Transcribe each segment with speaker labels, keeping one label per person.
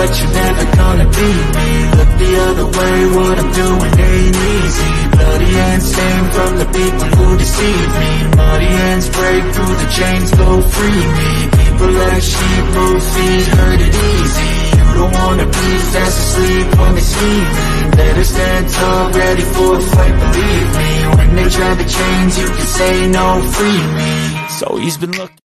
Speaker 1: but you're never gonna be. Me Look the other way, what I'm doing ain't easy. Bloody hands stained from the people who deceive me. Muddy hands break through the chains, go free me. People like sheep move feet, hurt it easy. You don't wanna be fast asleep when they see me. Better stand tall, ready for a fight, believe me. When they try the chains, you can say no, free me. So he's been looking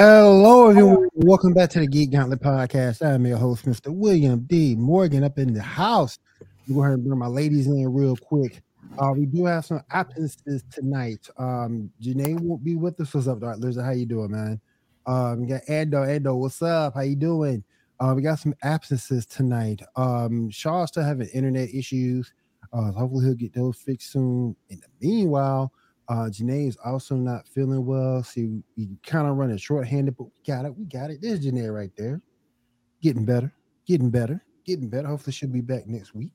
Speaker 2: Hello, everyone. Welcome back to the Geek Gauntlet Podcast. I'm your host, Mr. William D. Morgan, up in the house. I'm going to bring my ladies in real quick. Uh, we do have some absences tonight. Um, Janae won't be with us. What's up, Dart Lizard? How you doing, man? Um, we got Ando. Ando, what's up? How you doing? Uh, we got some absences tonight. Um, Shaw's still having internet issues. Uh, hopefully he'll get those fixed soon. In the meanwhile, uh, Janae is also not feeling well. See, we kind of running short-handed, but we got it. We got it. There's Janae right there. Getting better, getting better, getting better. Hopefully she'll be back next week.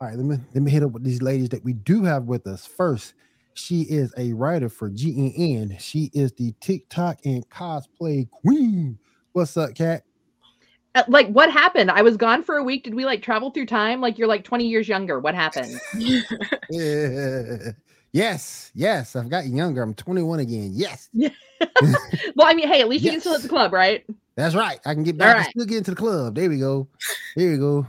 Speaker 2: All right, let me let me hit up with these ladies that we do have with us. First, she is a writer for GNN. She is the TikTok and cosplay queen. What's up, Kat?
Speaker 3: Uh, like what happened? I was gone for a week. Did we like travel through time? Like you're like 20 years younger. What happened?
Speaker 2: Yeah. Yes, yes. I've gotten younger. I'm 21 again. Yes,
Speaker 3: well, I mean, hey, at least you can still
Speaker 2: Yes.
Speaker 3: hit the club, right?
Speaker 2: that's right. I can get
Speaker 3: All
Speaker 2: back
Speaker 3: right.
Speaker 2: still get into the club. There we go. There we go.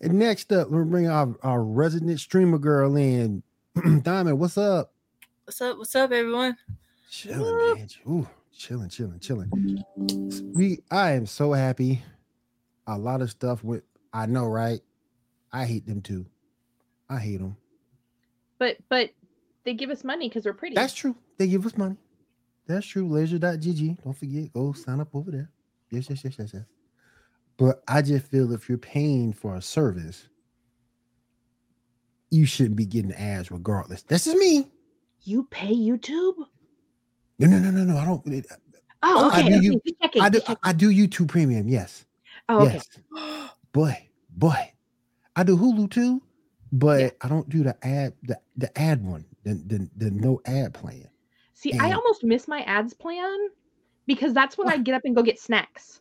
Speaker 2: and next up, we're bringing our, our resident streamer girl in. Diamond, what's up?
Speaker 4: What's up? What's up, everyone?
Speaker 2: Chilling, man. Ooh, chilling, chilling, chilling. We, I am so happy. A lot of stuff with, I know, right? I hate them too. I hate them.
Speaker 3: But but they give us money because we're pretty.
Speaker 2: That's true. They give us money. That's true. Leisure.gg. Don't forget, go sign up over there. Yes, yes, yes, yes, yes. But I just feel if you're paying for a service, you shouldn't be getting ads regardless. This is me.
Speaker 3: you pay YouTube.
Speaker 2: No, no, no, no, no. I don't. it-
Speaker 3: Oh,
Speaker 2: I
Speaker 3: okay.
Speaker 2: do
Speaker 3: okay,
Speaker 2: you-
Speaker 3: checking,
Speaker 2: I do. I. I do YouTube Premium. Yes,
Speaker 3: Oh, okay.
Speaker 2: yes. But, but I do Hulu too. But I don't do the ad, the, the ad one, the, the the no ad plan.
Speaker 3: See, I almost miss my ads plan because that's when? I get up and go get snacks.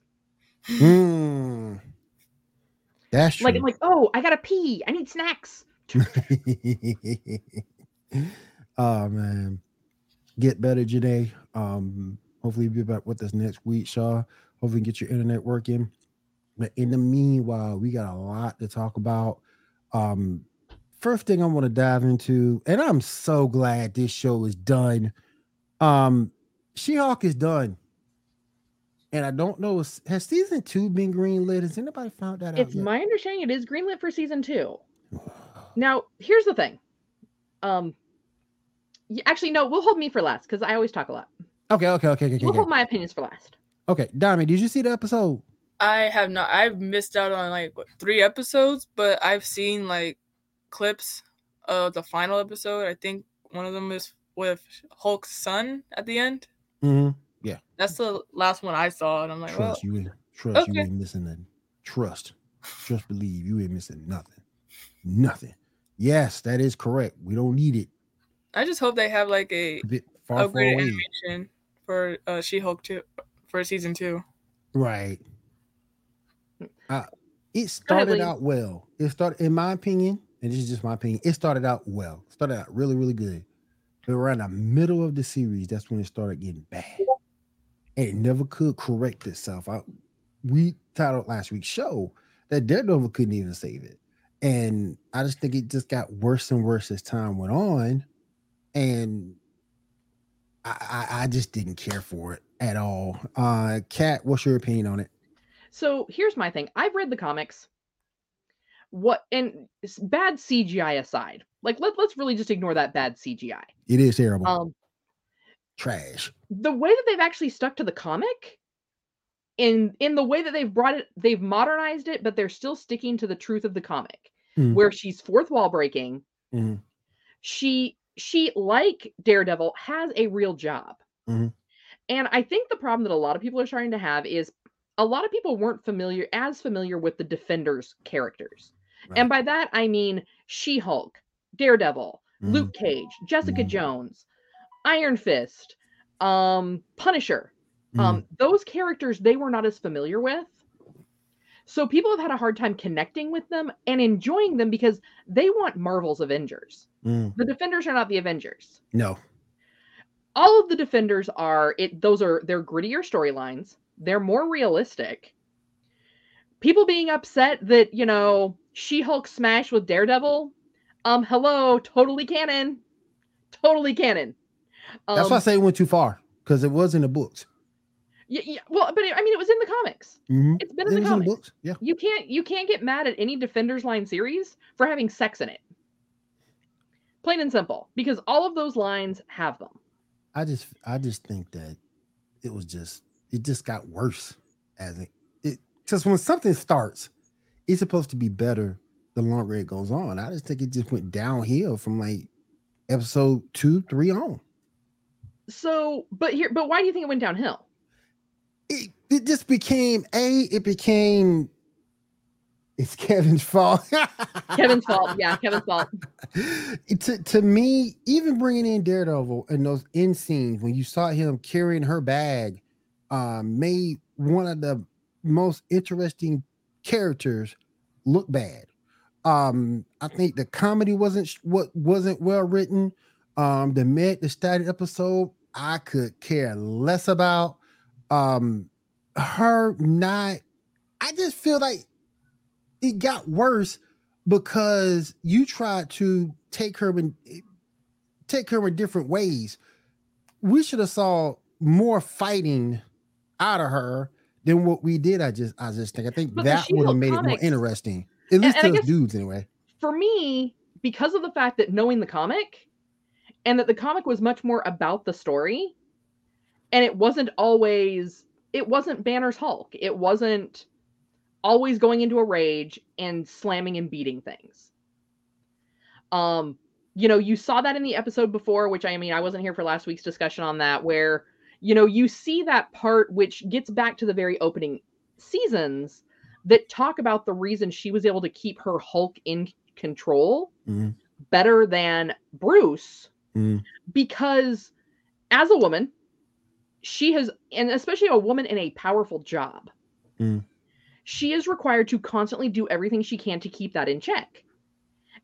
Speaker 2: Mm. That's true.
Speaker 3: Like I'm like, oh, I gotta pee. I need snacks.
Speaker 2: oh man. Get better, Janae. Um, hopefully you'll be back with us next week, Shaw. Hopefully get your internet working. But in the meanwhile, we got a lot to talk about. Um, first thing I want to dive into, and I'm so glad this show is done. Um, She-Hulk is done. And I don't know, has season two been greenlit? Has anybody found that out?
Speaker 3: It's my understanding it is greenlit for season two. Now, here's the thing. Um, actually, no, we'll hold me for last because I always talk a lot.
Speaker 2: Okay, okay, okay, okay, okay.
Speaker 3: We'll
Speaker 2: okay.
Speaker 3: hold my opinions for last.
Speaker 2: Okay, Diamond, did you see the episode?
Speaker 4: I have not. I've missed out on like what, three episodes, but I've seen like clips of the final episode. I think one of them is with Hulk's son at the end.
Speaker 2: Mm-hmm.
Speaker 4: That's the last one I saw, and I'm like, well,
Speaker 2: Trust you ain't trust you
Speaker 4: okay.
Speaker 2: ain't missing nothing. Trust, trust, believe you ain't missing nothing, nothing. Yes, that is correct. We don't need it.
Speaker 4: I just hope they have like a
Speaker 2: A bit far, far away.
Speaker 4: animation for uh, She-Hulk two for season two.
Speaker 2: Right. Uh, it started
Speaker 3: Lee.
Speaker 2: out well. It started, in my opinion, and this is just my opinion. It started out well. Started out really, really good. But around the middle of the series, that's when it started getting bad. And it never could correct itself. I, we titled last week's show that Daredevil couldn't even save it. And I just think it just got worse and worse as time went on. And I, I, I just didn't care for it at all. Uh Kat, what's your opinion on it?
Speaker 3: So here's my thing. I've read the comics. What and bad CGI aside, like let, let's really just ignore that bad CGI.
Speaker 2: It is terrible.
Speaker 3: Um,
Speaker 2: Trash.
Speaker 3: the way that they've actually stuck to the comic in in the way that they've brought it they've modernized it but they're still sticking to the truth of the comic
Speaker 2: Mhm.
Speaker 3: where she's fourth wall breaking
Speaker 2: Mhm.
Speaker 3: she she like daredevil has a real job
Speaker 2: Mhm.
Speaker 3: and i think the problem that a lot of people are starting to have is a lot of people weren't familiar as familiar with the defenders characters
Speaker 2: Right.
Speaker 3: and by that i mean she-hulk daredevil
Speaker 2: Mhm.
Speaker 3: luke cage jessica
Speaker 2: Mhm.
Speaker 3: jones iron fist um punisher Um, those characters they were not as familiar with. So people have had a hard time connecting with them and enjoying them because they want Marvel's Avengers.
Speaker 2: Mm.
Speaker 3: The Defenders are not the Avengers.
Speaker 2: No.
Speaker 3: All of the Defenders are it those are they're grittier storylines. They're more realistic. People being upset that, you know, She-Hulk smashed with Daredevil. Um, hello, totally canon. Totally canon.
Speaker 2: That's why I
Speaker 3: Um,
Speaker 2: say it went too far because it was in the books.
Speaker 3: yeah, yeah, well, but it, I mean, it was in the comics.
Speaker 2: Mhm.
Speaker 3: It's been
Speaker 2: It
Speaker 3: in the
Speaker 2: was in the
Speaker 3: comics.
Speaker 2: books. Yeah.
Speaker 3: You can't you can't get mad at any Defenders line series for having sex in it. Plain and simple, because all of those lines have them.
Speaker 2: I just I just think that it was just it just got worse as it it because when something starts, it's supposed to be better the longer it goes on. I just think it just went downhill from like episode two, three on.
Speaker 3: So, but here, but why do you think it went downhill?
Speaker 2: It it just became a it became it's Kevin's fault.
Speaker 3: Kevin's fault. Yeah, Kevin's fault.
Speaker 2: to, to me, even bringing in Daredevil and those end scenes when you saw him carrying her bag, um, made one of the most interesting characters look bad. Um, I think the comedy wasn't what wasn't well written. Um, the Meg the Stallion episode, I could care less about. Um, her not. I just feel like it got worse because you tried to take her in take her in different ways. We should have saw more fighting out of her than what we did. I just I just think I think
Speaker 3: But
Speaker 2: that would have made it more interesting. At least
Speaker 3: and
Speaker 2: to dudes anyway.
Speaker 3: For me, because of the fact that knowing the comic and that the comic was much more about the story and it wasn't always it wasn't Banner's Hulk. It wasn't always going into a rage and slamming and beating things. Um, you know, you saw that in the episode before, which I mean, I wasn't here for last week's discussion on that, where you know, you see that part which gets back to the very opening seasons that talk about the reason she was able to keep her Hulk in control
Speaker 2: Mhm.
Speaker 3: better than Bruce
Speaker 2: Mhm.
Speaker 3: because as a woman, she has, and especially a woman in a powerful job,
Speaker 2: Mm.
Speaker 3: she is required to constantly do everything she can to keep that in check.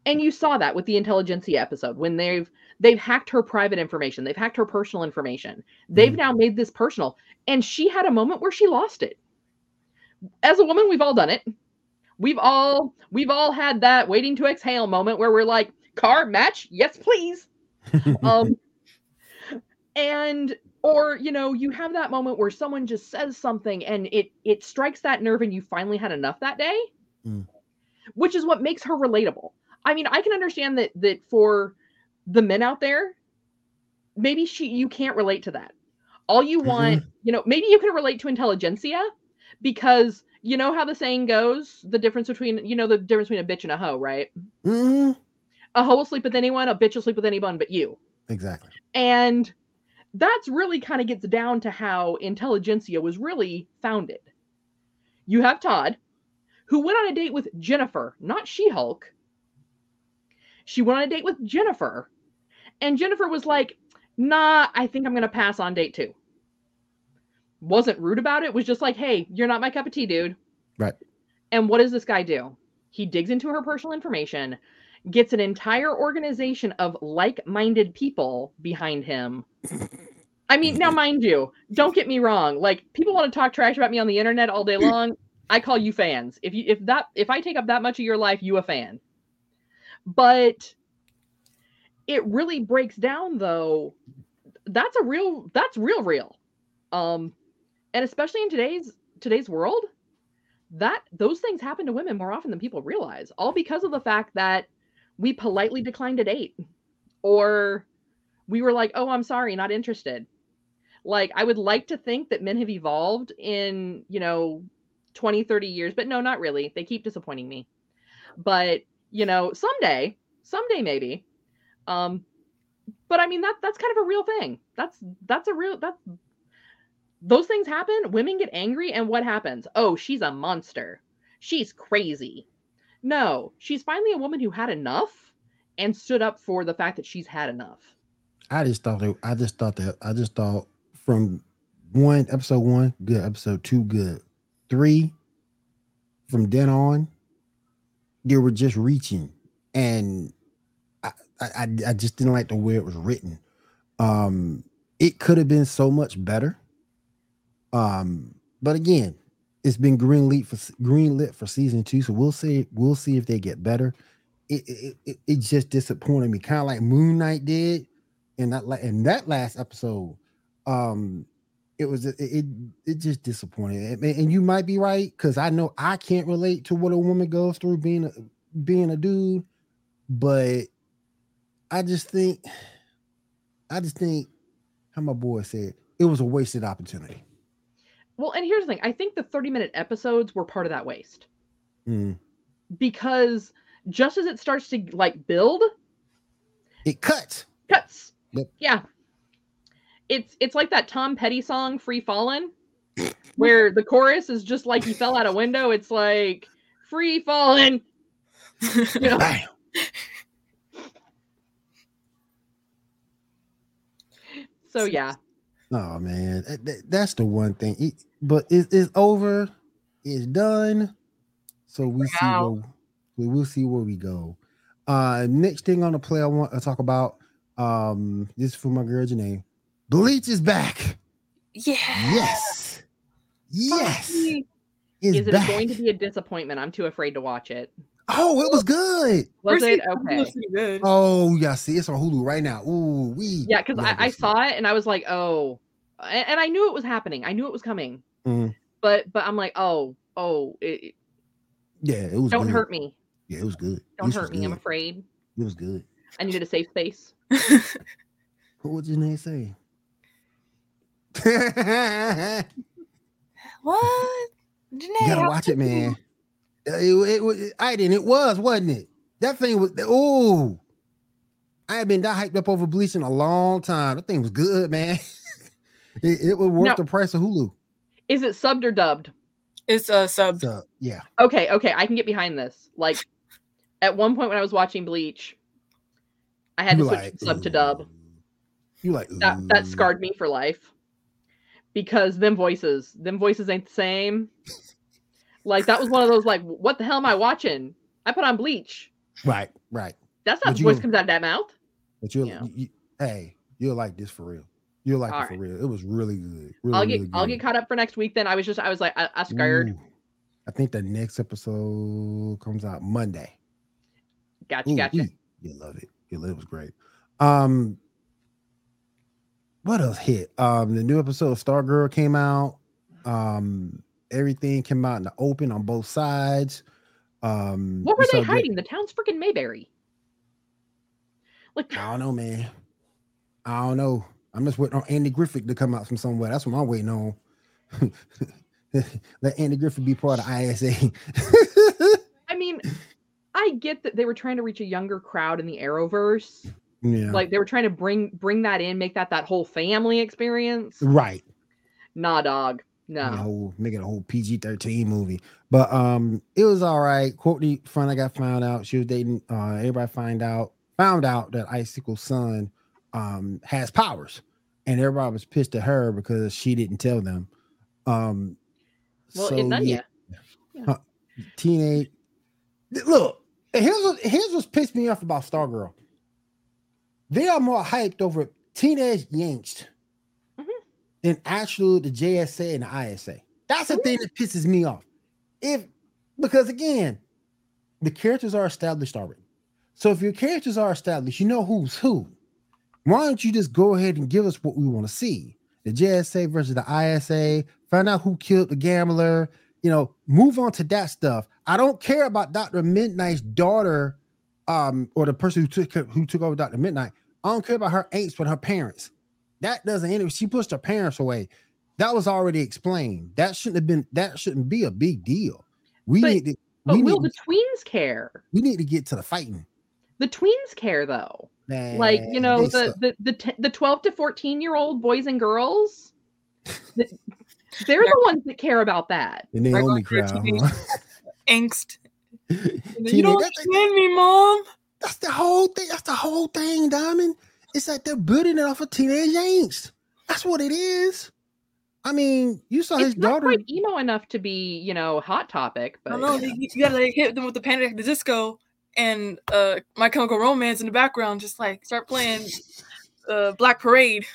Speaker 3: And you saw that with the intelligentsia episode when they've they've hacked her private information, they've hacked her personal information. They've
Speaker 2: Mm.
Speaker 3: now made this personal, and she had a moment where she lost it. As a woman, we've all done it. We've all we've all had that waiting to exhale moment where we're like, "Car match, yes please." um and or you know you have that moment where someone just says something and it it strikes that nerve and you finally had enough that day
Speaker 2: Mm.
Speaker 3: which is what makes her relatable i mean i can understand that that for the men out there maybe she you can't relate to that all you want you know maybe you can relate to intelligentsia because you know how the saying goes the difference between you know the difference between a bitch and a hoe right
Speaker 2: Mhm.
Speaker 3: a hoe will sleep with anyone a bitch will sleep with anyone but you
Speaker 2: Exactly.
Speaker 3: and that's really kind of gets down to how intelligentsia was really founded. You have Todd, who went on a date with Jennifer, not She Hulk. She went on a date with Jennifer, and Jennifer was like, Nah, I think I'm going to pass on date two. Wasn't rude about it, was just like, Hey, you're not my cup of tea, dude.
Speaker 2: Right.
Speaker 3: And what does this guy do? He digs into her personal information, gets an entire organization of like-minded people behind him. I mean, now mind you, don't get me wrong. Like people want to talk trash about me on the internet all day long. I call you fans. If you if that if I take up that much of your life, you a fan. But it really breaks down though. That's a real that's real real. Um and especially in today's today's world, that those things happen to women more often than people realize, all because of the fact that we politely declined a date or we were like, "Oh, I'm sorry, not interested." Like I would like to think that men have evolved in, you know, 20, 30 years, but no, not really. They keep disappointing me. But, you know, someday, someday maybe. Um but I mean that that's kind of a real thing. That's that's a real that's those things happen. Women get angry and what happens? Oh, she's a monster. She's crazy. No, she's finally a woman who had enough and stood up for the fact that she's had enough.
Speaker 2: I just thought it, I just thought that I just thought from one, episode one, good. Episode two, good. Three, from then on, they were just reaching, and I, I, just didn't like the way it was written. Um, it could have been so much better. Um, but again, it's been green lit for green lit for season two, so we'll see. We'll see if they get better. It it, it, it just disappointed me, kind of like Moon Knight did in that in that last episode. Um, it was it it, it just disappointed, and, and you might be right because I know I can't relate to what a woman goes through being a, being a dude, but I just think, I just think, how my boy said, it was a wasted opportunity.
Speaker 3: Well, and here's the thing. I think the 30 minute episodes were part of that waste
Speaker 2: Mm.
Speaker 3: because just as it starts to like build,
Speaker 2: It cuts.
Speaker 3: cuts.
Speaker 2: Yep.
Speaker 3: Yeah. It's it's like that Tom Petty song Free Fallin' where the chorus is just like he fell out a window. It's like free falling. You know? So yeah.
Speaker 2: Oh man, that- that- that's the one thing. It- but it, it's over. It's done. So we see where we will see where we go. Uh, next thing on the play I want to talk about. Um, this is for my girl Janae. Bleach is back.
Speaker 4: yeah.
Speaker 2: Yes, yes,
Speaker 3: Is
Speaker 2: it's
Speaker 3: it
Speaker 2: back.
Speaker 3: going to be a disappointment? I'm too afraid to watch it.
Speaker 2: Oh, it was good.
Speaker 3: Was
Speaker 4: First
Speaker 3: it okay?
Speaker 4: was good.
Speaker 2: Oh, yeah, see, it's on Hulu right now. Ooh, we
Speaker 3: Yeah, because I, I saw it and I was like, oh, and, and I knew it was happening. I knew it was coming.
Speaker 2: Mhm.
Speaker 3: But but I'm like, oh oh, it, it-
Speaker 2: Yeah, it was.
Speaker 3: don't
Speaker 2: good.
Speaker 3: hurt me.
Speaker 2: Yeah, it was good.
Speaker 3: Don't
Speaker 2: This
Speaker 3: hurt
Speaker 2: was
Speaker 3: me. I'm afraid.
Speaker 2: It was good.
Speaker 3: I needed a safe space.
Speaker 2: What would Janae say?
Speaker 4: what? Janae,
Speaker 2: You gotta watch it,
Speaker 4: could you?
Speaker 2: man. Uh, It, it, was- I didn't. It was, wasn't it? That thing was. Oh, I had been that hyped up over Bleach in a long time. That thing was good, man. it, it was worth
Speaker 3: Now-
Speaker 2: the price of Hulu.
Speaker 3: Is it subbed or dubbed?
Speaker 4: It's a sub.
Speaker 2: So yeah,
Speaker 3: Okay, okay, I can get behind this. Like at one point when I was watching Bleach, I had
Speaker 2: You
Speaker 3: to switch
Speaker 2: like,
Speaker 3: sub to dub.
Speaker 2: You like
Speaker 3: That that scarred me for life. Because them voices, them voices ain't the same. Like that was one of those like, what the hell am I watching? I put on Bleach.
Speaker 2: Right, right.
Speaker 3: That's not
Speaker 2: But
Speaker 3: the voice comes out of that mouth.
Speaker 2: But you'll,
Speaker 3: Yeah.
Speaker 2: you, you- hey, you'll like this for real. You'll like
Speaker 3: All
Speaker 2: it for real. It was really good. Really,
Speaker 3: I'll get
Speaker 2: really
Speaker 3: I'll get caught up for next week. Then I was just I was like I, I scared.
Speaker 2: Ooh. I think the next episode comes out Monday.
Speaker 3: Gotcha,
Speaker 2: Ooh,
Speaker 3: gotcha.
Speaker 2: You love it. You love it. It was great. Um, what else hit? Um, the new episode of Stargirl came out. Um, everything came out in the open on both sides. Um,
Speaker 3: What
Speaker 2: we
Speaker 3: were they
Speaker 2: saw that-
Speaker 3: hiding? The town's freaking Mayberry. Like
Speaker 2: I don't know, man. I don't know. I'm just waiting on Andy Griffith to come out from somewhere. That's what I'm waiting on. Let Andy Griffith be part of ISA.
Speaker 3: I mean, I get that they were trying to reach a younger crowd in the Arrowverse.
Speaker 2: yeah.
Speaker 3: Like they were trying to bring bring that in, make that that whole family experience.
Speaker 2: right.
Speaker 3: Nah, dog.
Speaker 2: Make a
Speaker 3: No.
Speaker 2: whole make it a whole PG thirteen movie. But um, it was all right. Courtney finally got found out. She was dating. Uh, everybody find out found out that Icicle's son um has powers, and everybody was pissed at her because she didn't tell them. Um,
Speaker 3: Well,
Speaker 2: so
Speaker 3: none
Speaker 2: yeah,
Speaker 3: yet.
Speaker 2: teenage. Look, here's what here's what's pissed me off about Stargirl. They are more hyped over teenage Yanks. Than actual the JSA and the ISA. That's the thing that pisses me off. If because again, the characters are established already. So if your characters are established, you know who's who. Why don't you just go ahead and give us what we want to see? The JSA versus the ISA, find out who killed the gambler, you know, move on to that stuff. I don't care about Dr. Mid-Nite's daughter, um, or the person who took who took over Dr. Mid-Nite. I don't care about her aunts with her parents. That doesn't end. She pushed her parents away. That was already explained. That shouldn't have been. That shouldn't be a big deal. We
Speaker 3: But-
Speaker 2: need to.
Speaker 3: But
Speaker 2: we
Speaker 3: will
Speaker 2: need.
Speaker 3: the tweens care?
Speaker 2: we need to get to the fighting.
Speaker 3: The tweens care though.
Speaker 2: Man,
Speaker 3: Like you know the the the, t- the 12 to 14 year old boys and girls. th- They're the ones that care about that.
Speaker 2: the Naomi
Speaker 4: going through
Speaker 2: crowd. huh?
Speaker 4: Angst. You don't understand me, mom.
Speaker 2: That's the whole thing. That's the whole thing, Diamond. It's like they're building it off of teenage angst. That's what it is. I mean, you saw his
Speaker 3: not
Speaker 2: daughter.
Speaker 3: quite emo enough to be, you know, hot topic,
Speaker 4: I
Speaker 3: but
Speaker 4: don't know. You, you gotta like, hit them with the Panic at the Disco and uh, My Chemical Romance in the background. Just like start playing uh, Black Parade.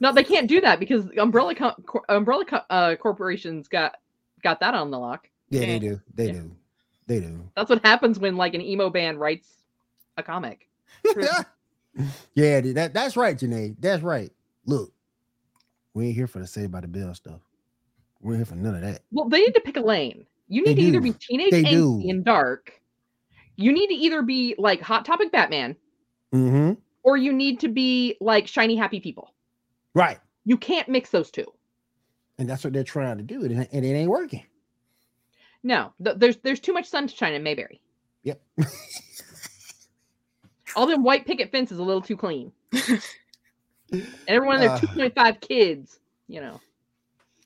Speaker 3: no, they can't do that because Umbrella co- cor- Umbrella co- uh, corporations got got that on the lock.
Speaker 2: Yeah,
Speaker 4: Yeah.
Speaker 2: they do. They
Speaker 3: Yeah.
Speaker 2: do. They do.
Speaker 3: That's what happens when like an emo band writes a comic.
Speaker 2: yeah, that that's right, Janae. That's right. Look, we ain't here for the Saved by the Bell stuff. We're here for none of that.
Speaker 3: Well, they need to pick a lane. You
Speaker 2: They
Speaker 3: need to either be teenage
Speaker 2: They
Speaker 3: angsty
Speaker 2: do.
Speaker 3: and dark. You need to either be like Hot Topic Batman,
Speaker 2: Mm-hmm.
Speaker 3: or you need to be like shiny happy people.
Speaker 2: Right.
Speaker 3: You can't mix those two.
Speaker 2: And that's what they're trying to do, and it, ain't working.
Speaker 3: No, th- there's there's too much sun to shine in Mayberry.
Speaker 2: Yep.
Speaker 3: All them white picket fence is a little too clean. and everyone there's
Speaker 2: Uh.
Speaker 3: 2.5 kids, you know.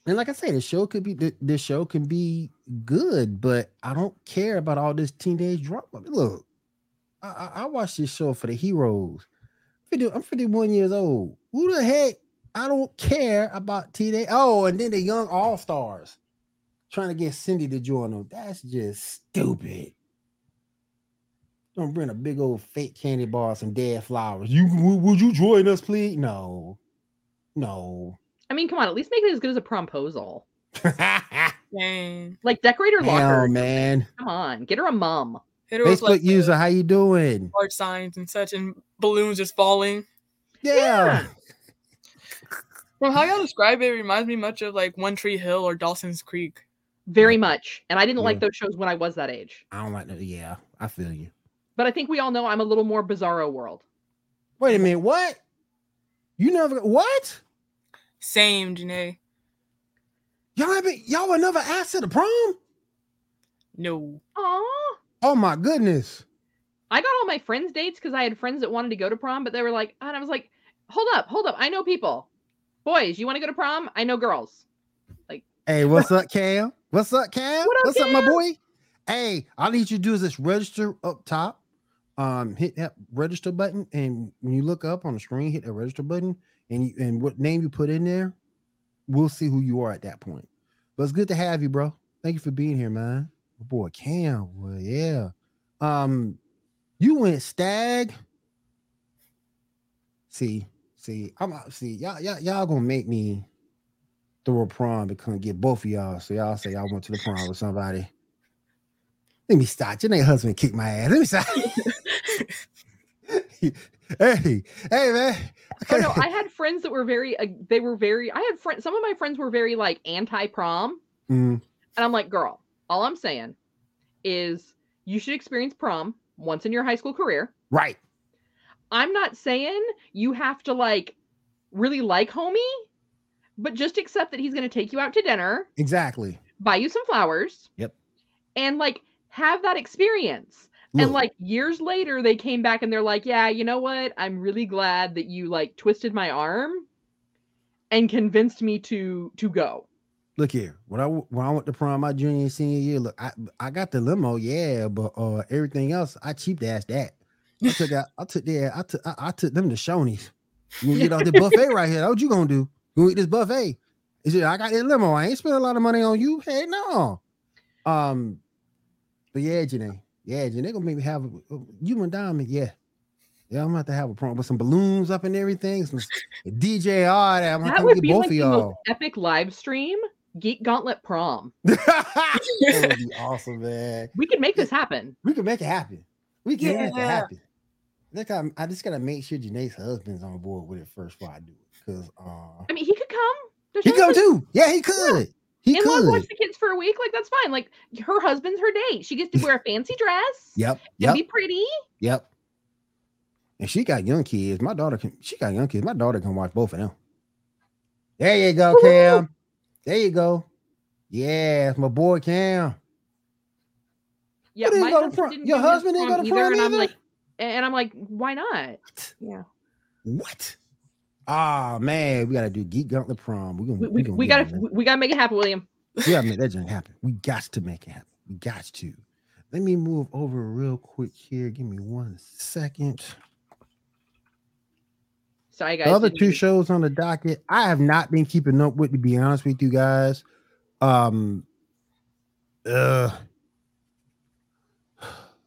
Speaker 2: And like I say, the show could be the, the show can be good, but I don't care about all this teenage drama. Look, I, I, I watch this show for the heroes. 50 I'm 51 years old. Who the heck? I don't care about teenage. Oh, and then the young all stars trying to get Cindy to join them. That's just stupid. Don't bring a big old fake candy bar, some dead flowers. You would, would you join us, please? No, no.
Speaker 3: I mean, come on, at least make it as good as a promposal.
Speaker 4: Dang.
Speaker 3: Like decorate her
Speaker 2: Hell,
Speaker 3: locker.
Speaker 2: man.
Speaker 3: Come on, get her a mum.
Speaker 4: Hit her with
Speaker 2: Facebook
Speaker 4: like
Speaker 2: user, how you doing?
Speaker 4: large signs and such, and balloons just falling.
Speaker 2: Yeah.
Speaker 4: From how y'all describe it, it reminds me much of like One Tree Hill or Dawson's Creek.
Speaker 3: Very much. And I didn't like those shows when I was that age.
Speaker 2: I don't like that. Yeah, I feel you.
Speaker 3: But I think we all know I'm a little more bizarro world.
Speaker 2: Wait a minute. What? You never what?
Speaker 4: Same, Janae.
Speaker 2: Y'all haven't y'all were never asked to the prom?
Speaker 4: No.
Speaker 3: Aw.
Speaker 2: Oh my goodness.
Speaker 3: I got all my friends' dates because I had friends that wanted to go to prom, but they were like, and I was like, hold up, hold up. I know people. Boys, you want to go to prom? I know girls.
Speaker 2: Like, hey, what's up, Cam? What's up, Cam?
Speaker 3: What up,
Speaker 2: what's up, my boy? Hey, all I need you to do is just register up top. Um, hit that register button, and when you look up on the screen, hit the register button, and you, and what name you put in there, we'll see who you are at that point. But it's good to have you, bro. Thank you for being here, man. My boy Cam, well, yeah. Um, you went stag. See, see, I'm see y'all, y'all, y'all gonna make me throw a prom because get both of y'all. So y'all say y'all went to the prom with somebody. Let me stop. Your name husband kicked my ass. Let me stop. hey, hey, man.
Speaker 3: Oh no, I had friends that were very, uh, they were very, I had friends, some of my friends were very like anti prom.
Speaker 2: Mm,
Speaker 3: And I'm like, girl, all I'm saying is you should experience prom once in your high school career.
Speaker 2: right.
Speaker 3: I'm not saying you have to like really like homie, but just accept that he's going to take you out to dinner,
Speaker 2: Exactly.
Speaker 3: buy you some flowers.
Speaker 2: Yep.
Speaker 3: And like have that experience.
Speaker 2: Look,
Speaker 3: And like years later, they came back and they're like, yeah, you know what? I'm really glad that you like twisted my arm and convinced me to to go.
Speaker 2: look here. When I when I went to prom my junior and senior year, look, I I got the limo, yeah, but uh everything else I cheaped ass that. I took out, I took there, I took I, I took them to Shoney's. You get off the buffet right here. What you gonna do? You eat this buffet? Is it I got that limo? I ain't spend a lot of money on you. Hey, no. Um, but yeah, Janae. Yeah, Janae gonna make me have a, you and Diamond, yeah. Yeah, I'm gonna have to have a prom with some balloons up and everything, some DJ all that. I'm gonna
Speaker 3: That would
Speaker 2: get
Speaker 3: be
Speaker 2: both
Speaker 3: like
Speaker 2: of
Speaker 3: the
Speaker 2: y'all.
Speaker 3: most epic live stream. Geek Gauntlet prom.
Speaker 2: that would be awesome, man.
Speaker 3: We could make this happen.
Speaker 2: We can make it happen. We can make it happen. Look, I'm, I just gotta make sure Janae's husband's on board with it first before I do it. Because uh,
Speaker 3: I mean, he could come. There's
Speaker 2: he
Speaker 3: no
Speaker 2: come too. Yeah, he could. He
Speaker 3: In-laws watch the kids for a week. Like that's fine. Like her husband's her date. She gets to wear a fancy dress.
Speaker 2: Yep.
Speaker 3: And
Speaker 2: Yep.
Speaker 3: be pretty.
Speaker 2: Yep. And she got young kids. My daughter can. She got young kids. My daughter can watch both of them. There you go,
Speaker 3: Woo-hoo.
Speaker 2: Cam. There you go. Yeah, it's my boy Cam.
Speaker 3: Yeah,
Speaker 2: didn't
Speaker 3: my
Speaker 2: go to
Speaker 3: husband didn't
Speaker 2: your
Speaker 3: go to
Speaker 2: husband didn't go
Speaker 3: prom
Speaker 2: to prom
Speaker 3: and I'm like, and I'm like, why not? Yeah,
Speaker 2: What? Ah man, we gotta do geek gauntlet prom. We're gonna,
Speaker 3: we, we,
Speaker 2: gonna
Speaker 3: we gotta
Speaker 2: that.
Speaker 3: we gotta make it happen, William.
Speaker 2: We gotta make that joint happen. We got to make it happen. We got to. Let me move over real quick here. Give me one second.
Speaker 3: Sorry, guys.
Speaker 2: The other two shows on the docket, I have not been keeping up with. To be honest with you guys, um, uh,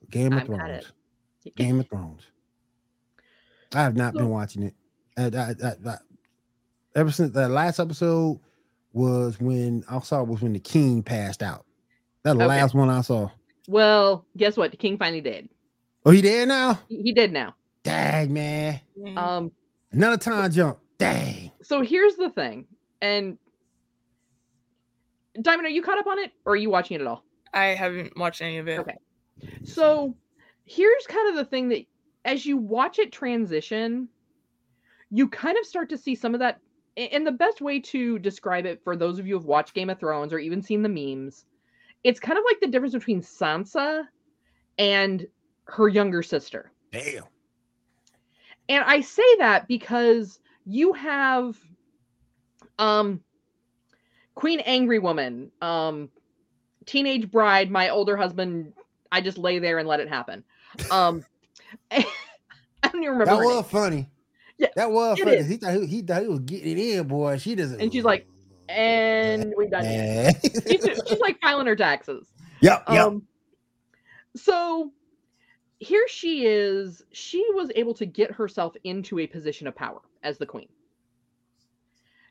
Speaker 2: Game of
Speaker 3: I'm.
Speaker 2: Thrones. Game of Thrones. I have not been watching it. And I, I, I- ever since that last episode was when I saw was when the king passed out. That the
Speaker 3: Okay.
Speaker 2: last one I saw.
Speaker 3: Well, guess what? The king finally did.
Speaker 2: Oh, he dead now?
Speaker 3: He, he did now.
Speaker 2: Dang man.
Speaker 3: Um,
Speaker 2: another time jump. Dang.
Speaker 3: so here's the thing, and Diamond, are you caught up on it, or are you watching it at all?
Speaker 4: I haven't watched any of it.
Speaker 3: Okay. So here's kind of the thing that as you watch it transition, you kind of start to see some of that. And the best way to describe it for those of you who've watched Game of Thrones or even seen the memes, it's kind of like the difference between Sansa and her younger sister.
Speaker 2: Damn.
Speaker 3: And I say that because you have um Queen Angry Woman, um Teenage Bride, my older husband, I just lay there and let it happen. Um I don't even remember.
Speaker 2: That was funny.
Speaker 3: Yeah,
Speaker 2: that was
Speaker 3: it.
Speaker 2: He thought he, he thought he was getting it in, boy. She doesn't.
Speaker 3: And she's like, And we done.
Speaker 2: Man.
Speaker 3: She's, she's like filing her taxes.
Speaker 2: yep, yep.
Speaker 3: Um, so here she is. She was able to get herself into a position of power as the queen.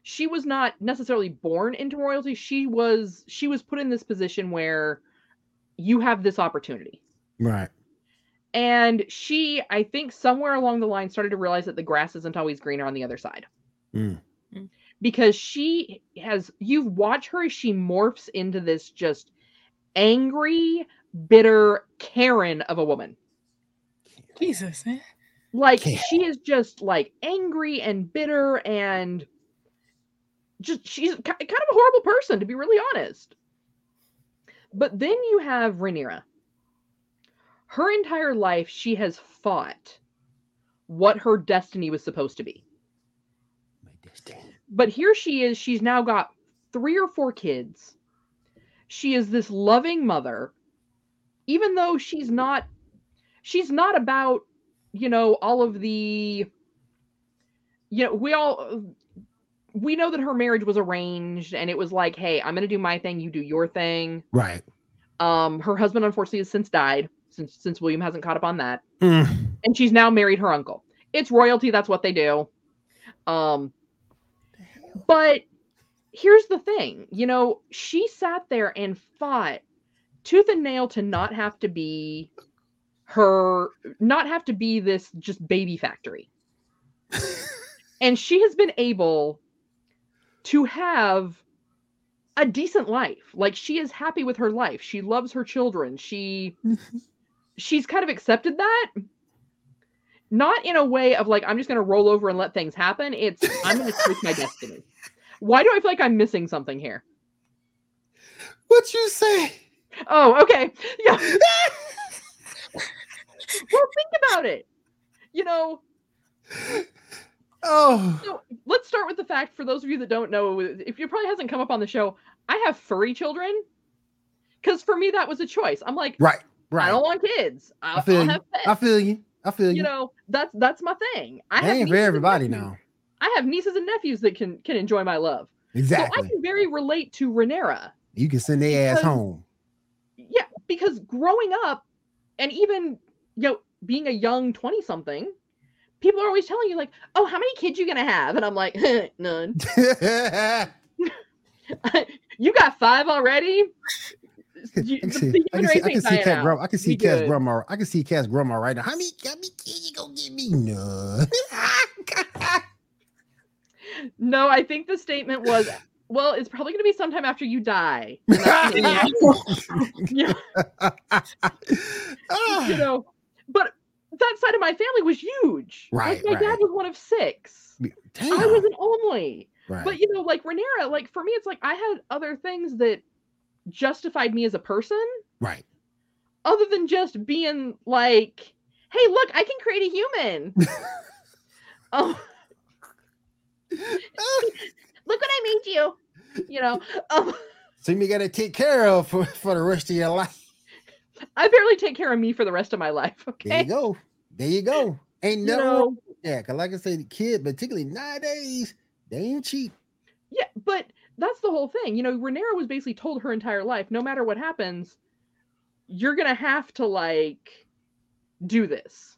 Speaker 3: She was not necessarily born into royalty. She was she was put in this position where you have this opportunity.
Speaker 2: right.
Speaker 3: And she, I think, somewhere along the line started to realize that the grass isn't always greener on the other side.
Speaker 2: Mm.
Speaker 4: Mm.
Speaker 3: Because she has, you've watched her as she morphs into this just angry, bitter Karen of a woman.
Speaker 4: Jesus, man.
Speaker 3: Like,
Speaker 2: Yeah.
Speaker 3: she is just like angry and bitter and just, she's kind of a horrible person, to be really honest. But then you have Rhaenyra. Her entire life, she has fought what her destiny was supposed to be. But here she is. She's now got three or four kids. She is this loving mother, even though she's not. She's not about, you know, all of the. You know, we all. We know that her marriage was arranged, and it was like, "Hey, I'm going to do my thing. You do your thing."
Speaker 2: Right.
Speaker 3: Um, her husband unfortunately has since died, since since William hasn't caught up on that
Speaker 2: Mm.
Speaker 3: and she's now married her uncle. It's royalty, that's what they do. Um but here's the thing, you know, she sat there and fought tooth and nail to not have to be her not have to be this just baby factory. and she has been able to have a decent life. Like she is happy with her life. She loves her children. She she's kind of accepted that. Not in a way of like I'm just going to roll over and let things happen. It's I'm going to choose my destiny. Why do I feel like I'm missing something here?
Speaker 2: What you say?
Speaker 3: Oh, okay. Yeah. well, think about it. You know,
Speaker 2: Oh,
Speaker 3: so let's start with the fact for those of you that don't know, if you probably hasn't come up on the show, I have furry children. Because for me, that was a choice. I'm like,
Speaker 2: right,
Speaker 3: I don't want kids. I'll,
Speaker 2: I feel
Speaker 3: have pets.
Speaker 2: I feel you. I feel you.
Speaker 3: you know, that's that's my thing. I
Speaker 2: It
Speaker 3: have
Speaker 2: ain't for everybody now.
Speaker 3: I have nieces and nephews that can can enjoy my love. Exactly. So I can very relate to Rhaenyra.
Speaker 2: you can send their ass home.
Speaker 3: Yeah, because growing up and even you know being a young 20 something, people are always telling you like, "Oh, how many kids you going to have?" And I'm like, "None." you got 5 already? You-
Speaker 2: I can see,
Speaker 3: the
Speaker 2: I can see, I can see
Speaker 3: Kat
Speaker 2: grandma. I can see
Speaker 3: We Kat's
Speaker 2: grandma. I can see Kat's grandma right now. How many, how many kids you gonna give me? No.
Speaker 3: No, I think the statement was, "Well, it's probably going to be sometime after you die." You- yeah. You know, but that side of my family was huge.
Speaker 2: Right,
Speaker 3: Like my dad was one of six.
Speaker 2: Damn.
Speaker 3: I was an only.
Speaker 2: right.
Speaker 3: But you know, like Rhaenyra, like for me, it's like I had other things that justified me as a person,
Speaker 2: right.
Speaker 3: other than just being like, "Hey, look, I can create a human." oh, look what I made you. You know, um,
Speaker 2: So you gotta take care of for, for the rest of your life.
Speaker 3: I barely take care of me for the rest of my life.
Speaker 2: There you
Speaker 3: Okay,
Speaker 2: go. There you go. Ain't
Speaker 3: you know,
Speaker 2: Yeah, cause like I said, the kid, particularly nowadays, they ain't cheap.
Speaker 3: Yeah, but that's the whole thing. You know, Rhaenyra was basically told her entire life, no matter what happens, you're gonna have to like do this.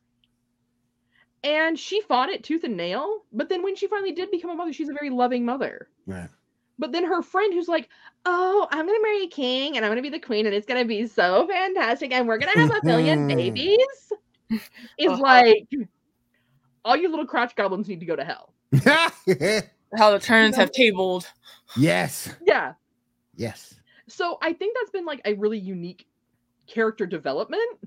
Speaker 3: And she fought it tooth and nail, but then when she finally did become a mother, she's a very loving mother.
Speaker 2: Right.
Speaker 3: But then her friend who's like, Oh, I'm gonna marry a king and I'm gonna be the queen and it's gonna be so fantastic and we're gonna have a billion babies is
Speaker 4: Uh-huh.
Speaker 3: like all you little crotch goblins need to go to hell.
Speaker 4: How the turns
Speaker 3: know-
Speaker 4: have tabled.
Speaker 2: Yes.
Speaker 3: Yeah.
Speaker 2: Yes.
Speaker 3: So I think that's been like a really unique character development.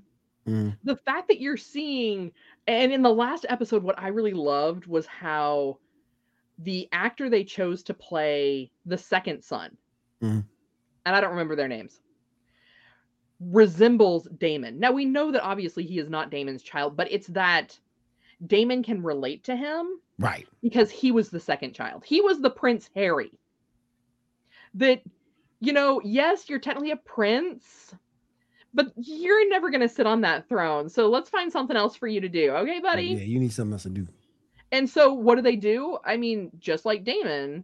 Speaker 2: Mm.
Speaker 3: The fact that you're seeing, and in the last episode, what I really loved was how the actor they chose to play the second son,
Speaker 2: Mhm.
Speaker 3: and I don't remember their names, resembles Daemon. Now we know that obviously he is not Daemon's child, but it's that Damon can relate to him
Speaker 2: Right.
Speaker 3: because he was the second child. He was the Prince Harry. That, you know, yes, you're technically a prince, but you're never going to sit on that throne. So let's find something else for you to do. Okay, buddy?
Speaker 2: Yeah, you need something else to do.
Speaker 3: And so what do they do? I mean, just like Daemon,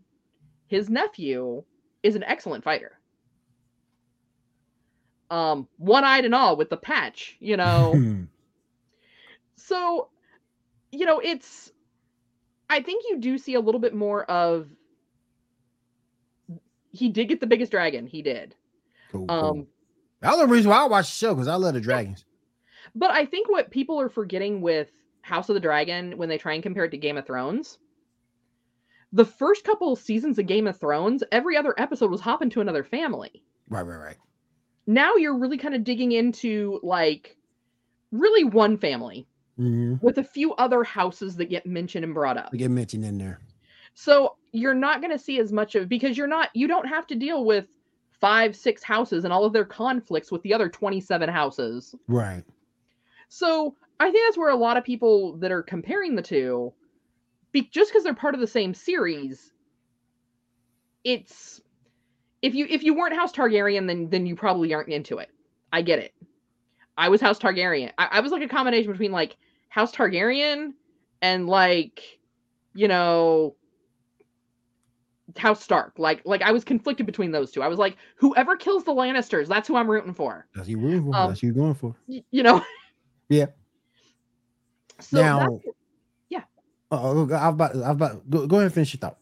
Speaker 3: his nephew is an excellent fighter. Um, one-eyed and all with the patch, you know. so you know it's i think you do see a little bit more of he did get the biggest dragon he did
Speaker 2: cool, cool.
Speaker 3: um
Speaker 2: That's the reason why I watch the show because I love the dragons.
Speaker 3: but i think what people are forgetting with house of the dragon when they try and compare it to game of thrones the first couple seasons of game of thrones every other episode was hopping to another family
Speaker 2: Right, right, right.
Speaker 3: now you're really kind of digging into like really one family
Speaker 2: Mm-hmm.
Speaker 3: with a few other houses that get mentioned and brought up
Speaker 2: We get mentioned in there.
Speaker 3: So you're not going to see as much of because you're not you don't have to deal with five, six houses and all of their conflicts with the other 27 houses.
Speaker 2: Right.
Speaker 3: So I think that's where a lot of people that are comparing the two, be, just because they're part of the same series, it's if you if you weren't House Targaryen, then then you probably aren't into it. I get it. I was House Targaryen. I, I was like a combination between like House Targaryen and like, you know, House Stark. Like like I was conflicted between those two. I was like, whoever kills the Lannisters, that's who I'm rooting for.
Speaker 2: That's you rooting for.
Speaker 3: Um,
Speaker 2: That's you going for.
Speaker 3: Y- you know.
Speaker 2: Yeah.
Speaker 3: So
Speaker 2: now,
Speaker 3: that's-
Speaker 2: oh, I've about, I've about. Go, go ahead and finish your thought.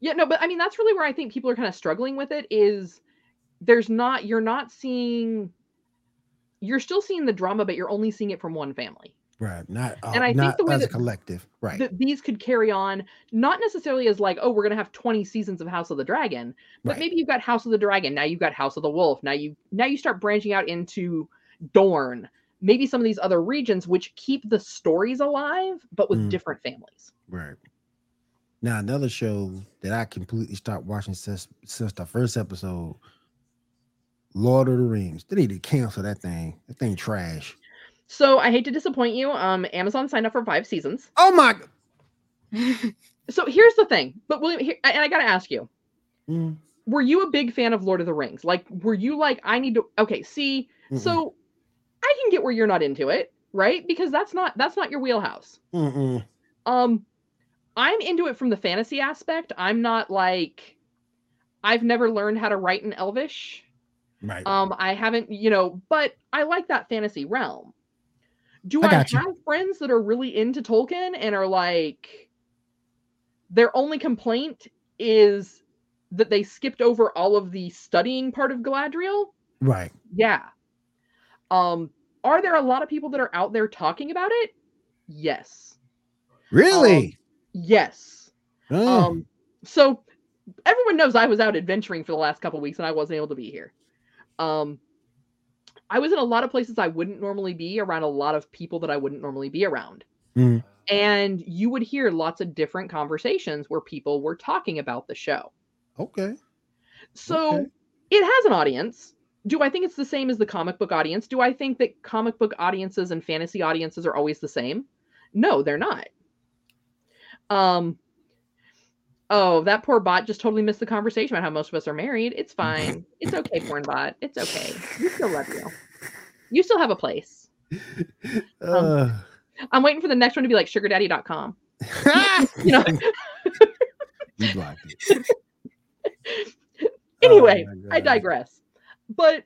Speaker 3: Yeah, no, but I mean that's really where I think people are kind of struggling with it is there's not you're not seeing you're still seeing the drama, but you're only seeing it from one family.
Speaker 2: Right. Not. Uh,
Speaker 3: And I think the way
Speaker 2: as a
Speaker 3: that-
Speaker 2: collective. Right.
Speaker 3: That these could carry on, not necessarily as like, oh, we're gonna have 20 seasons of House of the Dragon, but
Speaker 2: Right.
Speaker 3: maybe you've got House of the Dragon, now you've got House of the Wolf, now you now you start branching out into Dorne, maybe some of these other regions which keep the stories alive, but with
Speaker 2: Mm.
Speaker 3: different families.
Speaker 2: Right. Now another show that I completely stopped watching since since the first episode, Lord of the Rings. They need to cancel that thing. That thing trash.
Speaker 3: So I hate to disappoint you. Um, Amazon signed up for five seasons.
Speaker 2: Oh my.
Speaker 3: So here's the thing, but William, here, and I gotta ask you,
Speaker 2: Mm,
Speaker 3: were you a big fan of Lord of the Rings? Like, were you like, I need to? Okay, see,
Speaker 2: mm-mm,
Speaker 3: so I can get where you're not into it, right? Because that's not that's not your wheelhouse.
Speaker 2: mm-mm.
Speaker 3: Um, I'm into it from the fantasy aspect. I'm not like, I've never learned how to write in Elvish.
Speaker 2: Right.
Speaker 3: Um, I haven't, you know, but I like that fantasy realm. Do
Speaker 2: I
Speaker 3: I,
Speaker 2: got you.
Speaker 3: have friends that are really into Tolkien and are like their only complaint is that they skipped over all of the studying part of Galadriel?
Speaker 2: right.
Speaker 3: Yeah. Um, are there a lot of people that are out there talking about it? Yes.
Speaker 2: Really?
Speaker 3: Yes.
Speaker 2: Oh,
Speaker 3: Um, so everyone knows I was out adventuring for the last couple weeks and I wasn't able to be here. Um, I was in a lot of places I wouldn't normally be around a lot of people that I wouldn't normally be around.
Speaker 2: Mm.
Speaker 3: And you would hear lots of different conversations where people were talking about the show.
Speaker 2: okay.
Speaker 3: So
Speaker 2: Okay.
Speaker 3: it has an audience. Do I think it's the same as the comic book audience? Do I think that comic book audiences and fantasy audiences are always the same? No, they're not. Um Oh, that poor bot just totally missed the conversation about how most of us are married. It's fine. It's okay, porn bot. It's okay. We still love you. You still have a place.
Speaker 2: Uh,
Speaker 3: I'm waiting for the next one to be like sugardaddy.com. You know.
Speaker 2: You it.
Speaker 3: anyway,
Speaker 2: Oh
Speaker 3: I digress. But